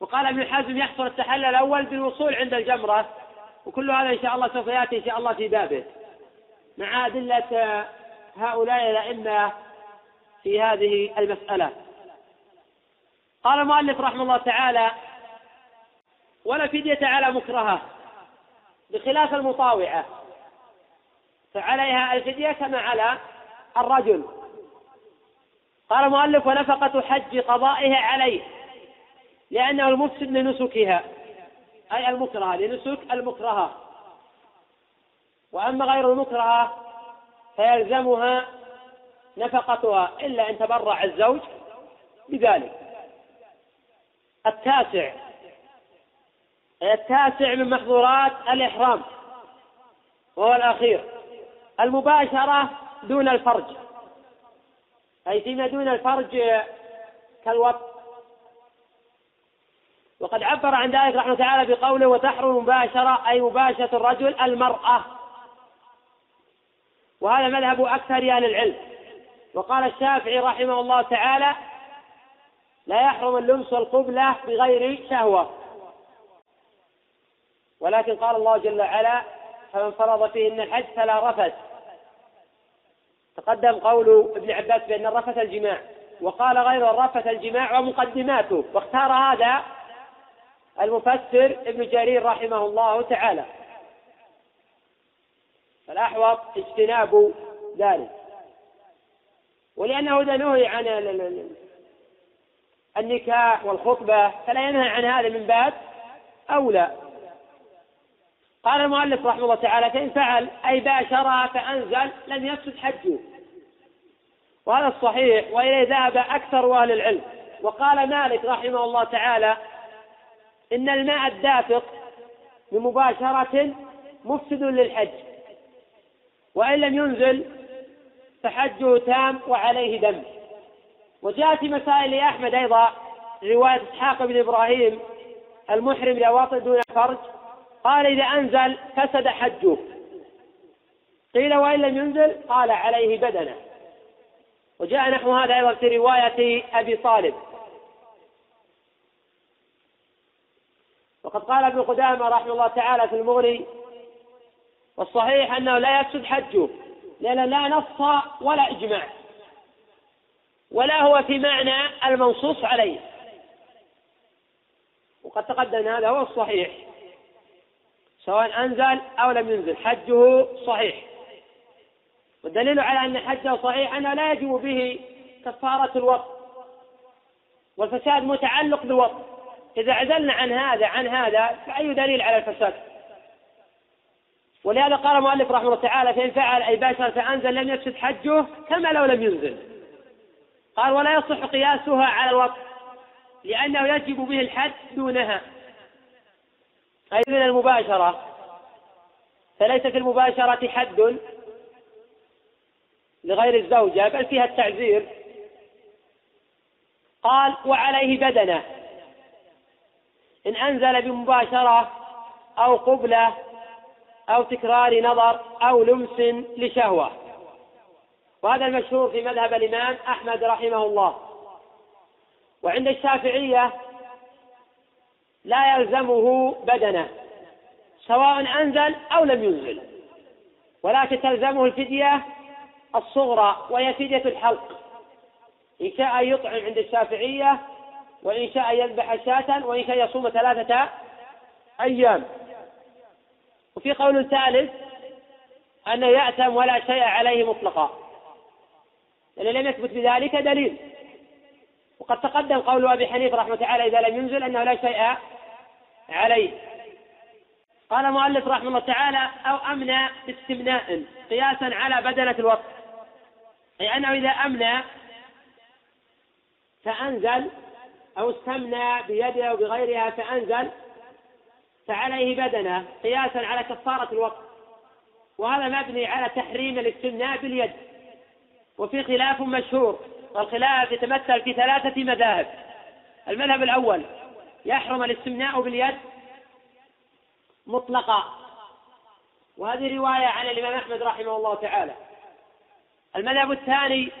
وقال ابن حزم يحصل التحلل الأول بالوصول عند الجمرة. وكل هذا إن شاء الله سوف يأتي إن شاء الله في بابه. مع أدلة هؤلاء الأئمة في هذه المسألة. قال المؤلف رحمه الله تعالى ولا فدية على مكرهة بخلاف المطاوعة. فعليها الفدية كما على الرجل. قال المؤلف ونفقة حج قضائها عليه لأنه المفسد لنسكها أي المكرهة لنسك المكرهة. وأما غير المكرهة فيلزمها نفقتها إلا أن تبرع الزوج بذلك. التاسع التاسع من محظورات الإحرام وهو الأخير. المباشرة دون الفرج. أي فيما دون الفرج كالوقت وقد عبر عن ذلك رحمه تعالى بقوله وتحرم مباشرة أي مباشرة الرجل المرأة. وهذا مذهب أكثر أهل العلم. وقال الشافعي رحمه الله تعالى لا يحرم اللمس والقبلة بغير شهوة. ولكن قال الله جل وعلا فمن فرض فيهن الحج فلا رفث. تقدم قول ابن عباس بأن الرفث الجماع وقال غير الرفث الجماع ومقدماته واختار هذا المفسر ابن جرير رحمه الله تعالى. فالأحوط اجتناب ذلك. ولأنه إذا نهي عن النكاح والخطبة فلا ينهى عن هذا من باب أولى. قال المؤلف رحمه الله تعالى فإن فعل أي باشرها فأنزل لم يفسد حجه. وهذا الصحيح وإليه ذهب أكثر أهل العلم. وقال مالك رحمه الله تعالى إن الماء الدافق بمباشرة مفسد للحج. وإن لم ينزل فحجه تام وعليه دم. وجاء في مسائل أحمد أيضا رواية إسحاق بن إبراهيم المحرم لواطن دون فرج. قال إذا أنزل فسد حجه. قيل وإن لم ينزل قال عليه بدنه. وجاء نحو هذا أيضا في رواية أبي طالب. وقد قال ابن قدامة رحمه الله تعالى في المغني والصحيح أنه لا يفسد حجه لأن لا نص ولا إجماع ولا هو في معنى المنصوص عليه. وقد تقدم هذا هو الصحيح. سواء أنزل أو لم ينزل حجه صحيح. والدليل على أن حجه صحيح أنه لا يجب به كفارة الوقت والفساد متعلق بالوقت. إذا عزلنا عن هذا عن هذا فأي دليل على الفساد؟ ولهذا قال المؤلف رحمه الله تعالى فإن فعل أي باشر فأنزل لم يفسد حجه كما لو لم ينزل. قال ولا يصح قياسها على الوقت لأنه يجب به الحد دونها. أي من المباشرة. فليس في المباشرة حد لغير الزوجة بل فيها التعزير قال وعليه بدنه. إن أنزل بمباشرة أو قبلة أو تكرار نظر أو لمس لشهوة. وهذا المشهور في مذهب الإمام أحمد رحمه الله. وعند الشافعية لا يلزمه بدنه سواء أنزل أو لم ينزل. ولكن تلزمه الفدية الصغرى وهي فدية الحلق. إن شاء يطعم عند الشافعية وإن شاء يذبح شاة وإن شاء يصوم ثلاثة أيام. وفي قول ثالث أنه يأتم ولا شيء عليه مطلقا. لأن لم يثبت بذلك دليل. وقد تقدم قول أبي حنيفة رحمة الله تعالى إذا لم ينزل أنه لا شيء عليه. قال المؤلف رحمه الله تعالى أو أمنى باستمناء قياسا على بدنة الوقت. أي أنه إذا أمنى فأنزل أو استمنى بيده أو بغيرها فأنزل فعليه بدنة قياسا على كفارة الوقت. وهذا مبني على تحريم الاستمناء باليد وفي خلاف مشهور. والخلاف يتمثل في ثلاثة مذاهب. المذهب الأول يحرم الاستمناء باليد مطلقا. وهذه رواية عن الإمام أحمد رحمه الله تعالى. المذهب الثاني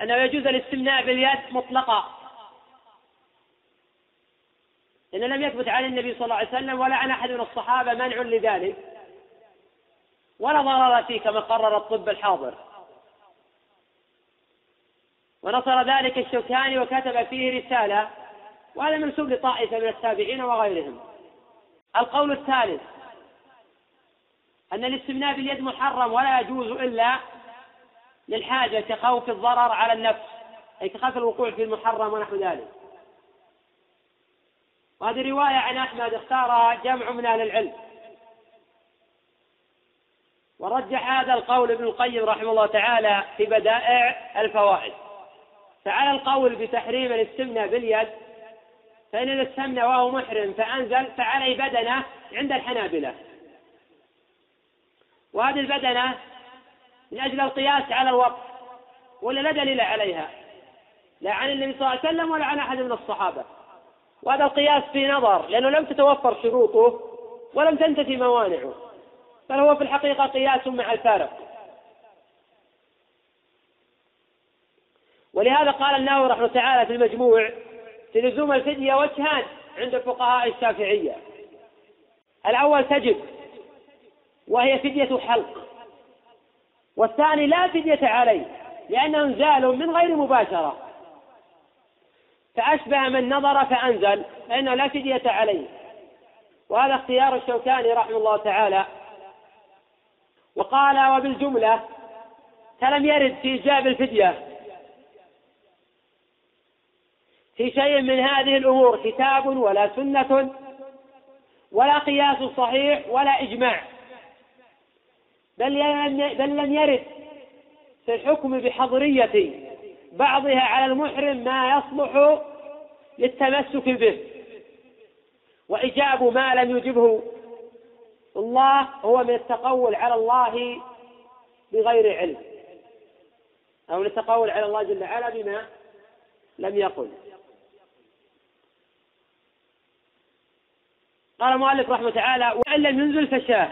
أنه يجوز الاستمناء باليد مطلقا. إن لم يثبت عن النبي صلى الله عليه وسلم ولا عن أحد من الصحابة منع لذلك. ولا ضرر فيه كما قرر الطب الحاضر. ونصر ذلك الشوكاني وكتب فيه رسالة وهذا منسوب لطائفة من التابعين وغيرهم. القول الثالث أن الاستمناء باليد محرم ولا يجوز إلا للحاجة كخوف الضرر على النفس أي كخوف الوقوع في المحرم ونحو ذلك. وهذه رواية عن أحمد اختارها جمع من أهل العلم. ورجح هذا القول ابن القيم رحمه الله تعالى في بدائع الفوائد. فعلى القول بتحريم الاستمناء باليد فإن الاستمنى وهو محرم فأنزل فعليه بدنة عند الحنابلة. وهذه البدنة من أجل القياس على الوقت ولا لا دليل عليها؟ لا عن النبي صلى الله عليه وسلم ولا عن أحد من الصحابة. وهذا القياس في نظر لأنه لم تتوفر شروطه ولم تنتفي موانعه بل هو في الحقيقة قياس مع الفارق. ولهذا قال النووي رحمه تعالى في المجموع في لزوم الفدية وجهان عند الفقهاء الشافعية. الأول تجب وهي فدية حلق. والثاني لا فدية عليه لأنه انزال من غير مباشرة. فأشبه من نظر فأنزل فإنه لا فدية عليه. وهذا اختيار الشوكاني رحمه الله تعالى. وقال وبالجملة فلم يرد في إيجاب الفدية. في شيء من هذه الأمور كتاب ولا سنة ولا قياس صحيح ولا إجماع. بل بل لم يرد في الحكم بحظرية بعضها على المحرم ما يصلح للتمسك به. وإجاب ما لم يجبه الله هو من التقول على الله بغير علم أو التقول على الله جل وعلا بما لم يقل. قال المؤلف رحمه تعالى وإن لم ينزل فشاه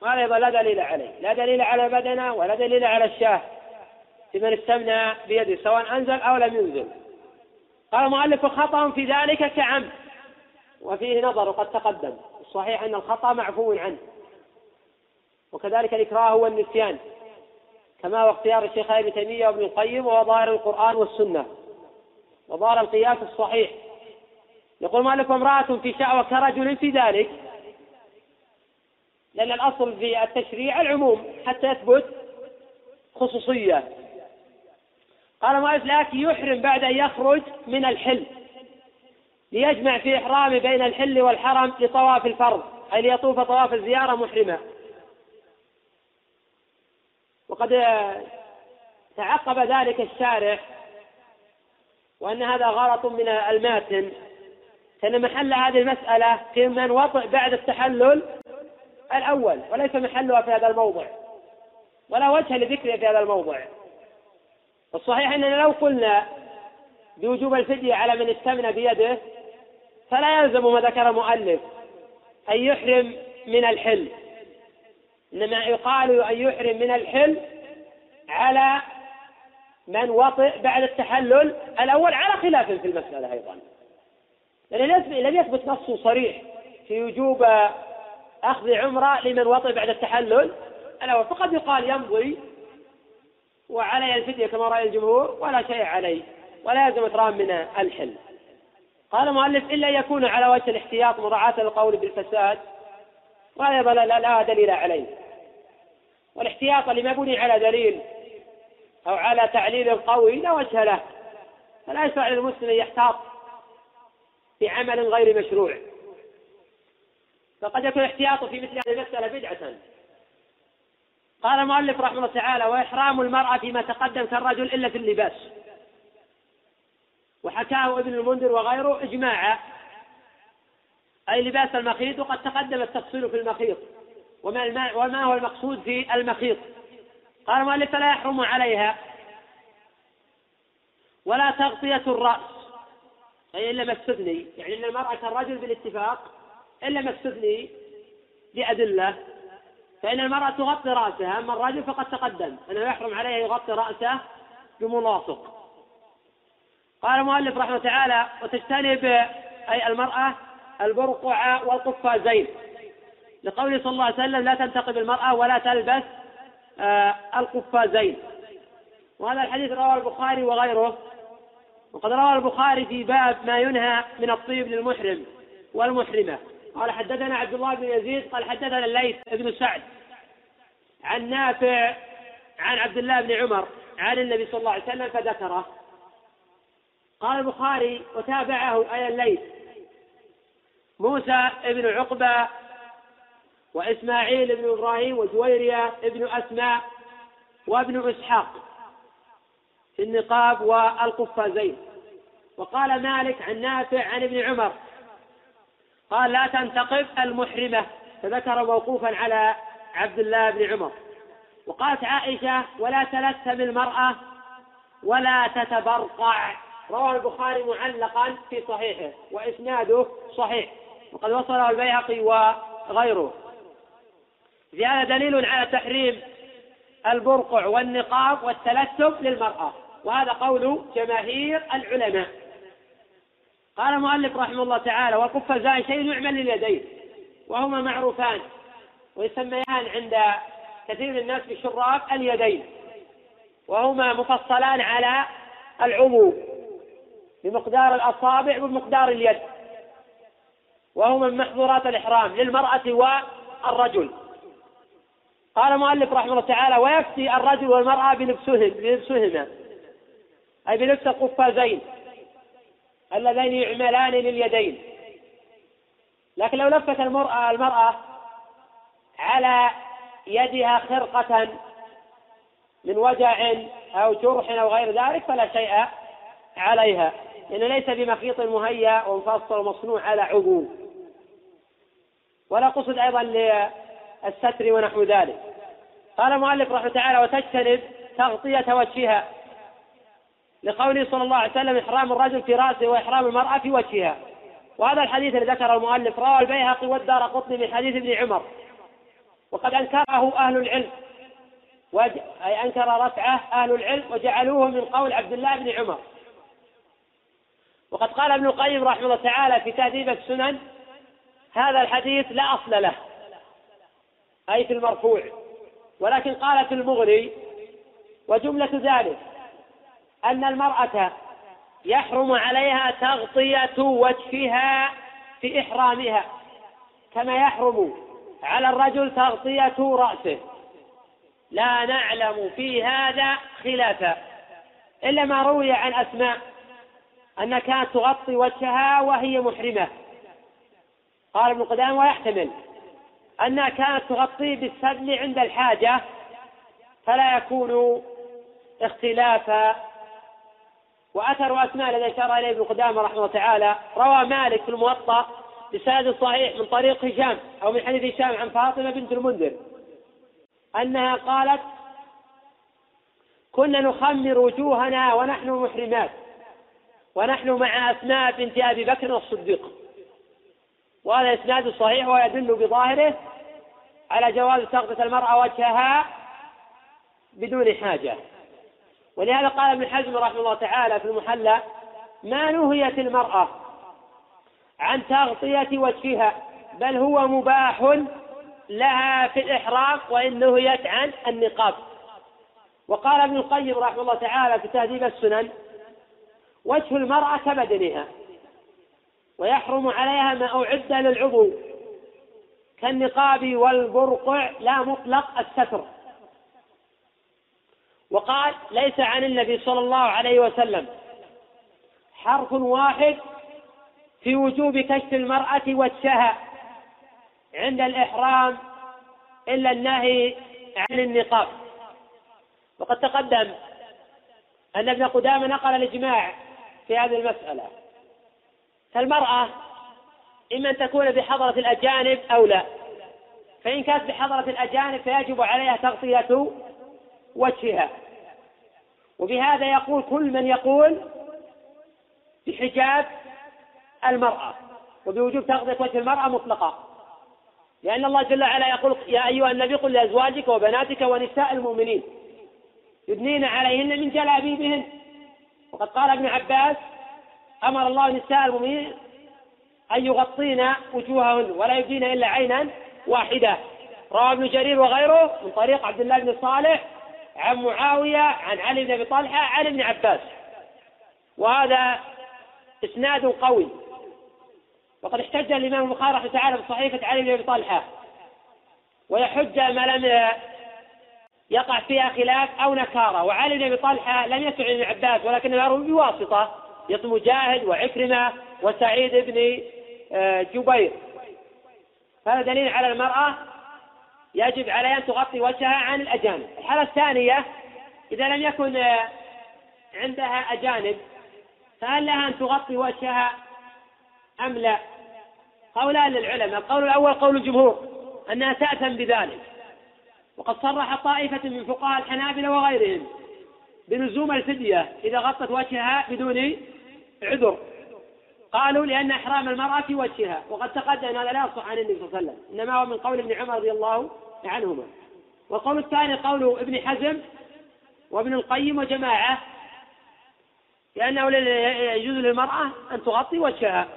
قال أيضا لا دليل عليه. لا دليل على بدنه ولا دليل على الشاه في من استمنى بيده سواء أنزل أو لم ينزل. قال المؤلف خطأ في ذلك كعم. وفيه نظر وقد تقدم. الصحيح أن الخطأ معفو عنه. وكذلك الإكراه والنسيان. كما هو اختيار الشيخ ابن تيمية وابن القيم وهو ظاهر القرآن والسنة. وظاهر القياس الصحيح. يقول مالك امرأة في شعوة كرجل في ذلك. لأن الأصل في التشريع العموم حتى يثبت خصوصية. قال مالك لكن يحرم بعد أن يخرج من الحل ليجمع في إحرامه بين الحل والحرم لطواف الفرض أي ليطوف طواف الزيارة محرما وقد تعقب ذلك الشارح وأن هذا غلط من الماتن. فإن محل هذه المسألة في من وطئ بعد التحلل الأول وليس محلها في هذا الموضع. ولا وجه لذكرها في هذا الموضع. الصحيح أننا لو قلنا بوجوب الفدية على من استمن بيده فلا يلزم ما ذكر المؤلف أن يحرم من الحل. إنما يقال أن يحرم من الحل على من وطئ بعد التحلل الأول على خلاف في المسألة أيضا. لأن لم يثبت نص صريح في وجوب أخذ عمرة لمن وطئ بعد التحلل. الأول فقد يقال يمضي وعليه الفدية كما رأي الجمهور ولا شيء عليه ولا يلزم إكرام من الحل. قال المؤلف إلا يكون على وجه الاحتياط مراعاة القول بالفساد وهذا لا, لا دليل عليه. والاحتياط اللي بني على دليل أو على تعليل قوي لا وجه له. فلا يشرع للمسلم أن يحتاط في عمل غير مشروع. فقد يكون احتياطه في مثل هذه المسألة بدعة. قال المؤلف رحمه الله تعالى وإحرام المرأة فيما تقدم كالرجل إلا في اللباس. وحكاه ابن المنذر وغيره إجماعا. أي لباس المخيط وقد تقدم التفصيل في المخيط. وما, وما هو المقصود في المخيط. قال المؤلف فلا يحرم عليها. ولا تغطية الرأس. أي إلا ما استثني. يعني أن المرأة كالرجل بالاتفاق إلا ما استثني لأدلة. فإن المرأة تغطي رأسها أما الرجل فقد تقدم. أنه يحرم عليه يغطي رأسه بملاصق. قال المؤلف رحمه تعالى وتجتنب أي المرأة البرقع والقفازين. لقوله صلى الله عليه وسلم لا تنتقب المرأة ولا تلبس آه القفازين. وهذا الحديث رواه البخاري وغيره. وقد روى البخاري في باب ما ينهى من الطيب للمحرم والمحرمة. قال حدثنا عبد الله بن يزيد قال حدثنا الليث بن سعد عن نافع عن عبد الله بن عمر عن النبي صلى الله عليه وسلم فذكره. قال البخاري وتابعه أي الليث موسى بن عقبة وإسماعيل بن إبراهيم وجويرية بن أسماء وابن إسحاق. في النقاب والقفازين. وقال مالك عن نافع عن ابن عمر قال لا تنتقب المحرمة فذكر موقوفا على عبد الله بن عمر. وقالت عائشة ولا تلثم المرأة ولا تتبرقع. رواه البخاري معلقا في صحيحه وإسناده صحيح وقد وصله البيهقي وغيره. في هذا دليل على تحريم البرقع والنقاب والتلثم للمرأة. وهذا قول جماهير العلماء. قال المؤلف رحمه الله تعالى والقفازان شيء يعمل لليدين وهما معروفان ويسميان عند كثير من الناس بشراب اليدين وهما مفصلان على العضو بمقدار الأصابع وبمقدار اليد وهما من محظورات الإحرام للمرأة والرجل. قال المؤلف رحمه الله تعالى ويكفي الرجل والمرأة بلبسهم بلبسهما. أي بلبس القفازين اللذين يعملان لليدين. لكن لو لفت المرأة المرأة على يدها خرقة من وجع أو جرح أو غير ذلك فلا شيء عليها. لأنه ليس بمخيط مهيأ ومفصل ومصنوع على عضو ولا قصد أيضا للستر ونحو ذلك. قال المؤلف رحمه تعالى وتجتنب تغطية وجهها لقوله صلى الله عليه وسلم إحرام الرجل في رأسه وإحرام المرأة في وجهها. وهذا الحديث الذي ذكره المؤلف رواه البيهقي والدار قطني من حديث ابن عمر. وقد أنكره أهل العلم وج... أي أنكر رفعه أهل العلم وجعلوه من قول عبد الله بن عمر. وقد قال ابن القيم رحمه الله تعالى في تهذيب السنن هذا الحديث لا أصل له. أي في المرفوع. ولكن قال في المغني وجملة ذلك. أن المرأة يحرم عليها تغطية وجهها في إحرامها كما يحرم على الرجل تغطية رأسه. لا نعلم في هذا خلافا إلا ما روي عن أسماء أنها كانت تغطي وجهها وهي محرمة. قال ابن قدامة ويحتمل أنها كانت تغطيه بالسبل عند الحاجة فلا يكون اختلافا وأثر أسماء الذي أشار إليه ابن قدامة رحمه الله تعالى روى مالك في الموطأ بسند صحيح من طريق هشام أو من حديث هشام عن فاطمة بنت المنذر أنها قالت كنا نخمر وجوهنا ونحن محرمات ونحن مع أسماء بنت أبي بكر الصديق. وهذا إسناد صحيح ويدل بظاهره على جواز تغطية المرأة وجهها بدون حاجة. ولهذا قال ابن حزم رحمه الله تعالى في المحلى ما نهيت المرأة عن تغطية وجهها بل هو مباح لها في الإحرام وإن نهيت عن النقاب. وقال ابن القيم رحمه الله تعالى في تهذيب السنن وجه المرأة كبدنها ويحرم عليها ما أعد للعضو كالنقاب والبرقع لا مطلق الستر. وقال ليس عن النبي صلى الله عليه وسلم. حرف واحد في وجوب كشف المرأة وجهها عند الإحرام إلا النهي عن النقاب. وقد تقدم أن ابن قدامة نقل الإجماع في هذه المسألة. فالمرأة إما أن تكون بحضرة الأجانب أو لا. فإن كانت بحضرة الأجانب فيجب عليها تغطية وجهها. وبهذا يقول كل من يقول بحجاب المرأة وبوجوب تغطية وجه المرأة مطلقة. لأن الله جل وعلا يقول يا أيها النبي قل لأزواجك وبناتك ونساء المؤمنين يدنين عليهن من جلابيبهن وقد قال ابن عباس أمر الله نساء المؤمنين أن يغطين وجوههن ولا يبدين إلا عينا واحدة. روى ابن جرير وغيره من طريق عبد الله بن صالح عن معاوية عن علي بن أبي طلحة عن ابن عباس. وهذا إسناد قوي. وقد احتج الإمام البخاري رحمه تعالى بصحيفة علي بن أبي طلحة ويحج ما لم يقع فيها خلاف أو نكارة. وعلي بن أبي طلحة لم يسمع ابن عباس ولكنه يروي بواسطة. مثل مجاهد وعكرمة وسعيد بن آه، جبير. هذا دليل على المرأة يجب عليها أن تغطي وجهها عن الأجانب. الحالة الثانية إذا لم يكن آه، عندها أجانب فهل لها أن تغطي وجهها أم لا؟ قولان للعلماء. القول الأول قول الجمهور أنها تأثم بذلك. وقد صرح طائفة من فقهاء الحنابلة وغيرهم بلزوم الفدية إذا غطت وجهها بدون عذر. قالوا لأن إحرام المرأة في وجهها وقد تقدم هذا لا يصح عن النبي صلى الله عليه وسلم إنما هو من قول ابن عمر رضي الله عنهما. والقول الثاني قول ابن حزم وابن القيم وجماعة لأنه يجوز للمرأة أن تغطي وجهها.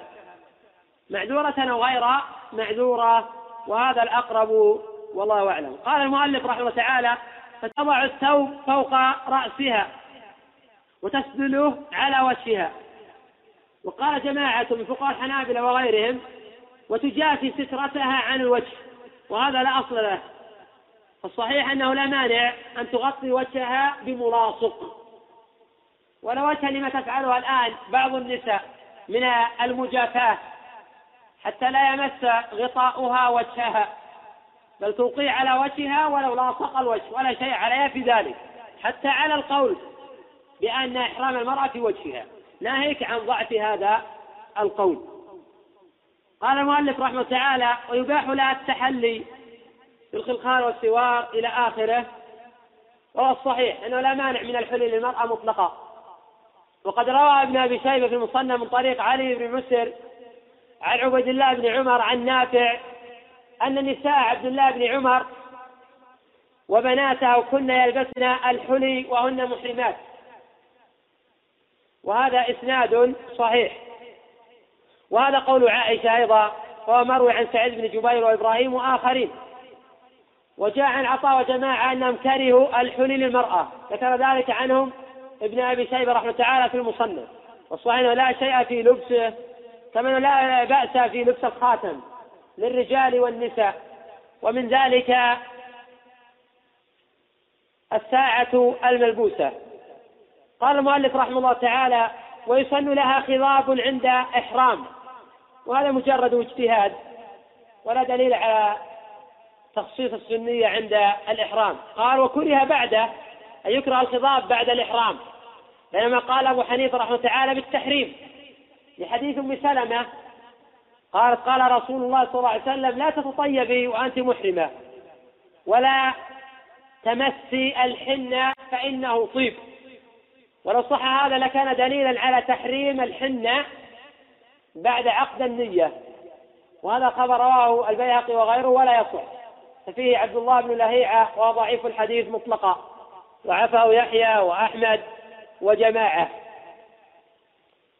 معذورة أو غير معذورة وهذا الأقرب والله أعلم. قال المؤلف رحمه الله تعالى فتضع الثوب فوق رأسها وتسدله على وجهها. وقال جماعة من فقهاء الحنابلة وغيرهم وتجافي سترتها عن الوجه وهذا لا أصل له. فالصحيح أنه لا مانع أن تغطي وجهها بملاصق. ولا وجه لما تفعله الآن بعض النساء من المجافاة حتى لا يمس غطاؤها وجهها بل توقي على وجهها ولو لاصق الوجه ولا شيء عليها في ذلك حتى على القول بأن إحرام المرأة في وجهها. ناهيك عن ضعف هذا القول. قال المؤلف رحمه تعالى ويباح لها التحلي بالخلخال والسوار إلى آخره. وهو الصحيح أنه لا مانع من الحل للمرأة مطلقا. وقد روى ابن أبي شيبة في المصنف من طريق علي بن مسر عن عبيد الله بن عمر عن نافع أن نساء عبد الله بن عمر وبناته كن يلبسن الحلي وهن محرمات. وهذا إسناد صحيح. وهذا قول عائشة أيضا وهو مروي عن سعيد بن جبير وإبراهيم وآخرين. وجاء عن عطاء وجماعة أنهم كرهوا الحلي للمرأة. ذكر ذلك عنهم ابن أبي شيبة رحمه تعالى في المصنف. والصحيح أنه لا شيء في لبسه كما لا بأس في لبس الخاتم للرجال والنساء. ومن ذلك الساعة الملبوسة. قال المؤلف رحمه الله تعالى ويسن لها خضاب عند إحرام. وهذا مجرد اجتهاد ولا دليل على تخصيص السنية عند الإحرام. قال وكره بعده أن يكره الخضاب بعد الإحرام. بينما قال أبو حنيفة رحمه تعالى بالتحريم. لحديث أم سلمة قالت قال رسول الله صلى الله عليه وسلم لا تتطيبي وأنت محرمة ولا تمسي الحنة فإنه طيب. ولو صح هذا لكان دليلا على تحريم الحنة بعد عقد النية. وهذا خبر رواه البيهقي وغيره ولا يصح. ففيه عبد الله بن لهيعة وهو ضعيف الحديث مطلقا. وعفاه يحيى وأحمد وجماعة.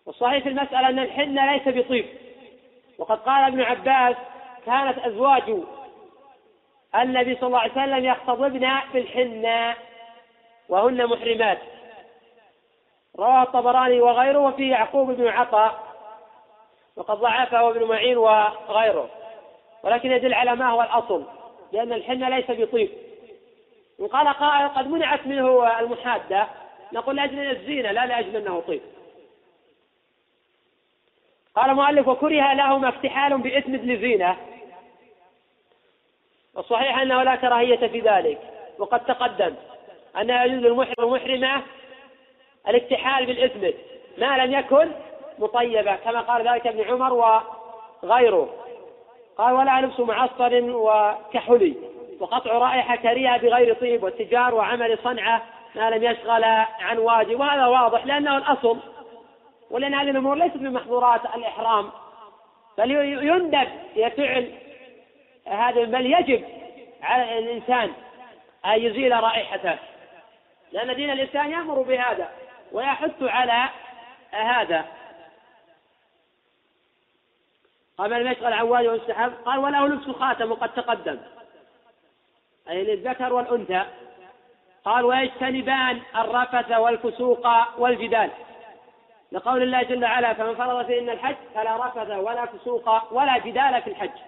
والصحيح في المسألة أن الحنة ليس بطيب. وقد قال ابن عباس كانت أزواج النبي صلى الله عليه وسلم يختضبن بالحنة وهن محرمات. رواه الطبراني وغيره وفيه يعقوب بن عطاء وقد ضعفه ابن معين وغيره. ولكن يدل على ما هو الأصل لأن الحنة ليس بطيب. وقال قائل قد منعت منه المحادة نقول لأجل الزينة لا لأجل أنه طيب. قال المؤلف وكره لهما افتحال بإثم لزينة والصحيح أنه لا كراهية في ذلك وقد تقدم أن يجوز للمحرم والمحرمة الاكتحال بالإثم ما لم يكن مطيبا كما قال ذلك ابن عمر وغيره. قال ولا لبس معصر وكحلي وقطع رائحة كريهة بغير طيب والتجار وعمل صنعة ما لم يشغل عن واجب. وهذا واضح لأنه الأصل ولأن هذه الأمور ليست من محظورات الإحرام بل يندب إلى فعل هذا بل يجب على الإنسان أن يزيل رائحته لأن دين الإسلام يأمر بهذا. ويحث على هذا. قال لم يشغل عن ويستحب قال وله لبس خاتم وقد تقدم. أي للذكر والأنثى. قال ويجتنبان الرفث والفسوق والجدال. لقول الله جل وعلا فمن فرض فيهن الحج فلا رفث ولا فسوق ولا جدال في الحج.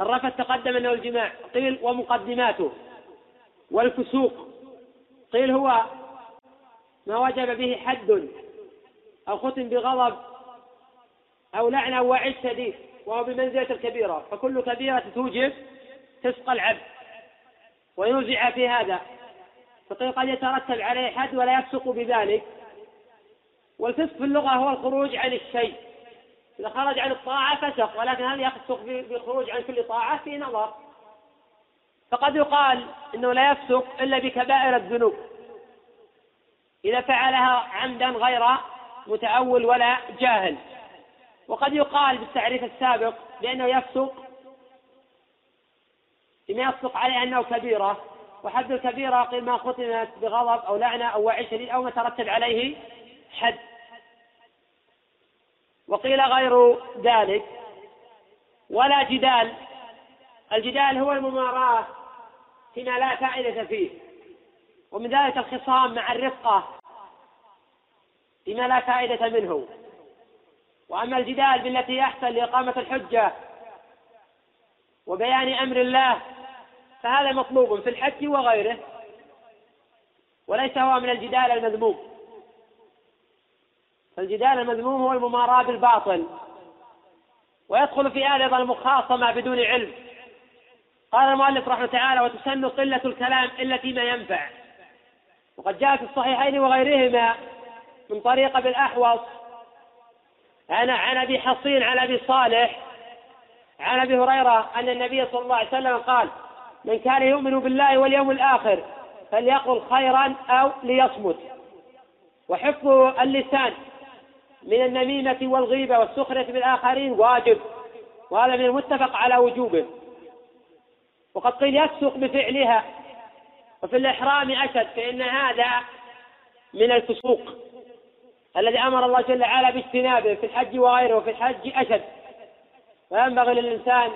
الرفث تقدم أنه الجماع. قيل ومقدماته. والفسوق. قيل هو ما وجب به حد أو ختم بغضب أو لعنه أو وعيد شديد وهو بمنزلة الكبيرة. فكل كبيرة توجب فسق العبد ويوزع في هذا. فقيل قد يترتب عليه حد ولا يفسق بذلك. والفسق في اللغة هو الخروج عن الشيء. إذا خرج عن الطاعة فسق ولكن هل يفسق بالخروج عن كل طاعة؟ في نظر. فقد يقال إنه لا يفسق إلا بكبائر الذنوب. إذا فعلها عمدا غير متأول ولا جاهل. وقد يقال بالتعريف السابق بأنه يفسق بما يصدق عليه أنه كبيرة. وحد الكبيرة قيل ما ختمت بغضب أو لعنة أو وعي شديد أو ما ترتب عليه حد. وقيل غير ذلك ولا جدال. الجدال هو المماراة فيما لا فائدة فيه. ومن ذلك الخصام مع الرفقة فيما لا فائدة منه. وأما الجدال بالتي يحصل لإقامة الحجة وبيان أمر الله فهذا مطلوب في الحج وغيره وليس هو من الجدال المذموم. فالجدال المذموم هو المماراة بالباطل ويدخل في هذا أيضا المخاصمة بدون علم. قال المؤلف رحمه تعالى وتسن قلة الكلام إلا فيما ينفع. وقد جاء في الصحيحين وغيرهما من طريق أبي الأحوص. عن عن أبي حصين عن أبي صالح عن أبي هريرة أن النبي صلى الله عليه وسلم قال من كان يؤمن بالله واليوم الآخر فليقل خيرا أو ليصمت. وحفظ اللسان من النميمة والغيبة والسخرية بالآخرين واجب وهذا من المتفق على وجوبه. وقد قيل يفسق بفعلها وفي الإحرام أشد فإن هذا من الفسوق الذي أمر الله جل وعلا باجتنابه في الحج وغيره وفي الحج أشد. وينبغي للإنسان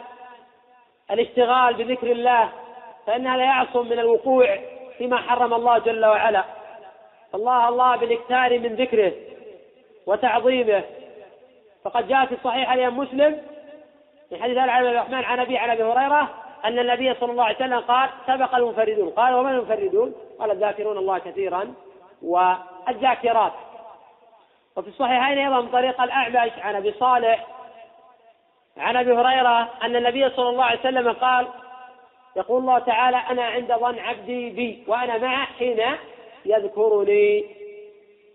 الاشتغال بذكر الله فإن هذا يعصم من الوقوع فيما حرم الله جل وعلا. الله الله بالإكثار من ذكره وتعظيمه. فقد جاء في الصحيح الإمام مسلم في حديث عن ابي الرحمن عن أبي عن أبي هريرة أن النبي صلى الله عليه وسلم قال سبق المنفردون. قال ومن المنفردون؟ قال الذاكرون الله كثيرا والذاكرات. وفي الصحيحين أيضا من طريق الأعمش عن أبي صالح عن أبي هريرة أن النبي صلى الله عليه وسلم قال يقول الله تعالى أنا عند ظن عبدي بي وأنا معه حين يذكرني.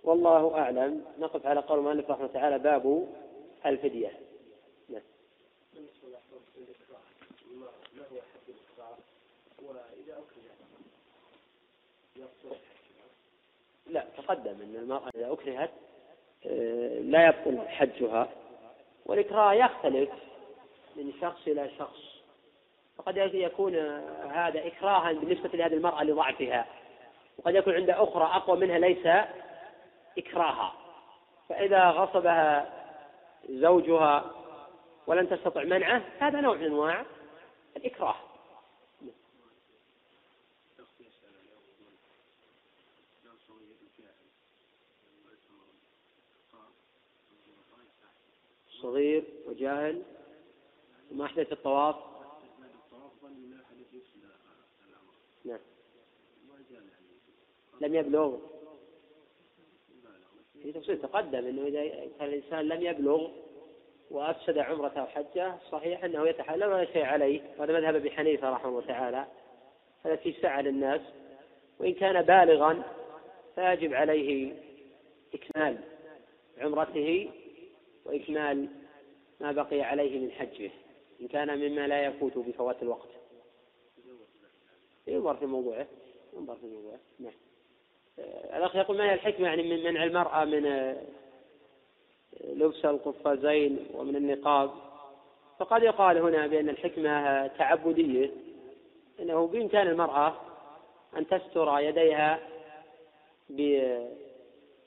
والله أعلم. نقف على قول المؤلف رحمه تعالى باب الفدية نعم. لا تقدم أن المرأة إذا أكرهت آه، لا يبطل حجها والإكراه يختلف من شخص إلى شخص. فقد يكون هذا إكراها بالنسبة لهذه المرأة لضعفها. وقد يكون عند أخرى أقوى منها ليس إكراها. فإذا غصبها زوجها ولم تستطع منعه هذا نوع من أنواع الإكراه. صغير وجاهل وما أحدث الطواف؟ نعم. لم يبلغ. في تفصيل تقدم إنه إذا كان الإنسان لم يبلغ وأفسد عمرته وحجه صحيح أنه يتحلل ولا شيء عليه وهذا مذهب أبي حنيفة رحمه الله تعالى. هذا في سعة للناس. وإن كان بالغا فيجب عليه إكمال عمرته وإكمال ما بقي عليه من حجه إن كان مما لا يفوت بفوات الوقت. ينظر في موضوعه ينظر في موضوعه. نعم. الأخ يقول ما هي الحكمة يعني من منع المرأة من آه، لبس القفازين ومن النقاب؟ فقد يقال هنا بأن الحكمة تعبدية أنه بإمكان المرأة أن تستر يديها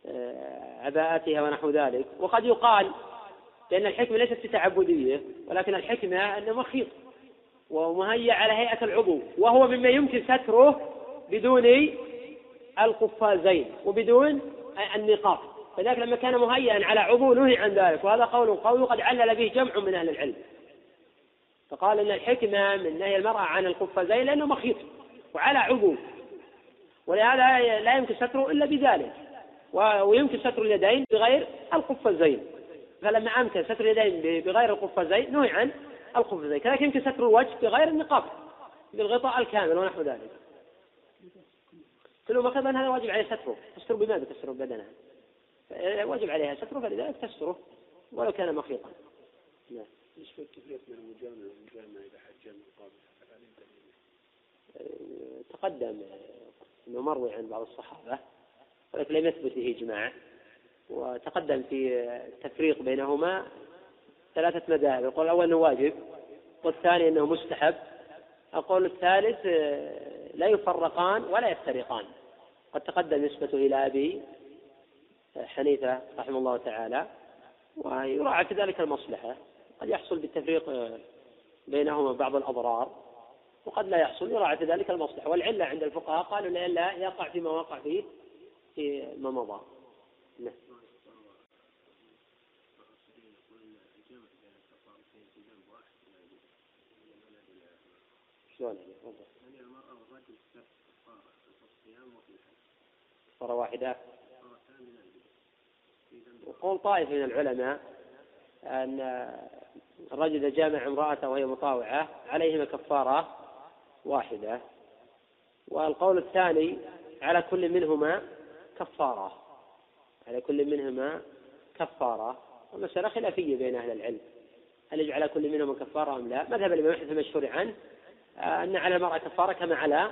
بعباءتها ونحو ذلك. وقد يقال بأن الحكمة ليست تعبدية ولكن الحكمة أنه مخيط ومهيأ على هيئة العضو وهو مما يمكن ستره بدون القفازين وبدون النقاب فذلك لما كان مهيئا على عضو نهي عن ذلك وهذا قول قول قد علل به جمع من أهل العلم. فقال إن الحكمة من نهي المرأة عن القفازين لأنه مخيط وعلى عضو ولهذا لا يمكن ستره إلا بذلك. ويمكن ستر اليدين بغير القفازين فلما امكن ستر اليدين بغير القفازين نهي عن القفازين كذلك يمكن ستر الوجه بغير النقاب بالغطاء الكامل ونحو ذلك. كل ما هذا واجب عليه ستره. تستر بماذا تستر بدنها؟ واجب عليها ستره فلذلك تستره ولو كان مخيطا. نعم. بالنسبة للتفريق بين المجامع والمجامع إذا حج المقابل تقدم إنه مروي عن بعض الصحابة. ولكن لم يثبت به إجماع. وتقدم في التفريق بينهما ثلاثة مذاهب. القول الأول أنه واجب والثاني أنه مستحب. القول الثالث لا يفرقان ولا يفترقان. قد تقدم نسبته إلى أبي حنيفة رحمه الله تعالى ويراعى كذلك المصلحة. قد يحصل بالتفريق بينهما بعض الأضرار وقد لا يحصل يراعى كذلك المصلحة. والعلة عند الفقهاء قالوا لا يقع فيما وقع فيه. في ما مضى نعم. شلون كفارة واحدة. وقول طائفة من العلماء أن الرجل جامع امرأته وهي مطاوعة عليهما كفارة واحدة. والقول الثاني على كل منهما كفارة. على كل منهما كفارة. والمسألة خلافية بين أهل العلم. هل يجعل على كل منهما كفارة أم لا؟ مذهب الإمام أحمد المشهور عنه أن على المرأة كفارة كما على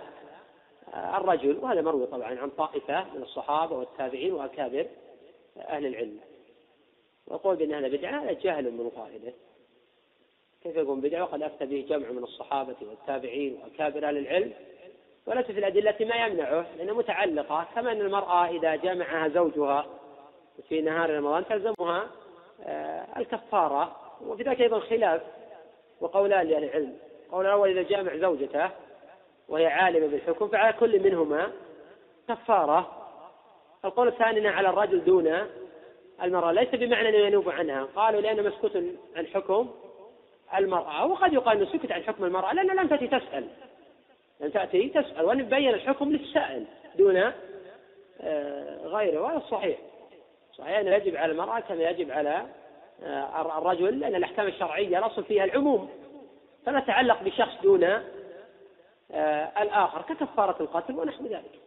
الرجل. وهذا مروي طبعا عن طائفة من الصحابة والتابعين وأكابر أهل العلم. ويقول بأن هذا بدعة هذا جهل من قائله. كيف يكون بدعة؟ وقد أفتى به جمع من الصحابة والتابعين وأكابر أهل العلم. وليس في الأدلة ما يمنعه لأنها متعلقة. كما أن المرأة إذا جامعها زوجها في نهار رمضان تلزمها آه، الكفارة. وفي ذلك أيضا خلاف. وقولان لأهل العلم. قول الأول إذا جامع زوجته وهي عالمة بالحكم فعلى كل منهما كفارة. القول الثاني على الرجل دون المرأة. ليس بمعنى أنه ينوب عنها. قالوا لأنه مسكوت عن حكم المرأة. وقد يقال أنه سكت عن حكم المرأة لأنه لم تأتي تسأل. لم تأتي تسأل وأن بين الحكم للسائل دون آه، غيره. وهذا صحيح. صحيح أنه يجب على المرأة كما يجب على آه، الرجل لأن الأحكام الشرعية الأصل فيها العموم. فلا تعلق بشخص دون آه، الآخر ككفارة القتل ونحو ذلك.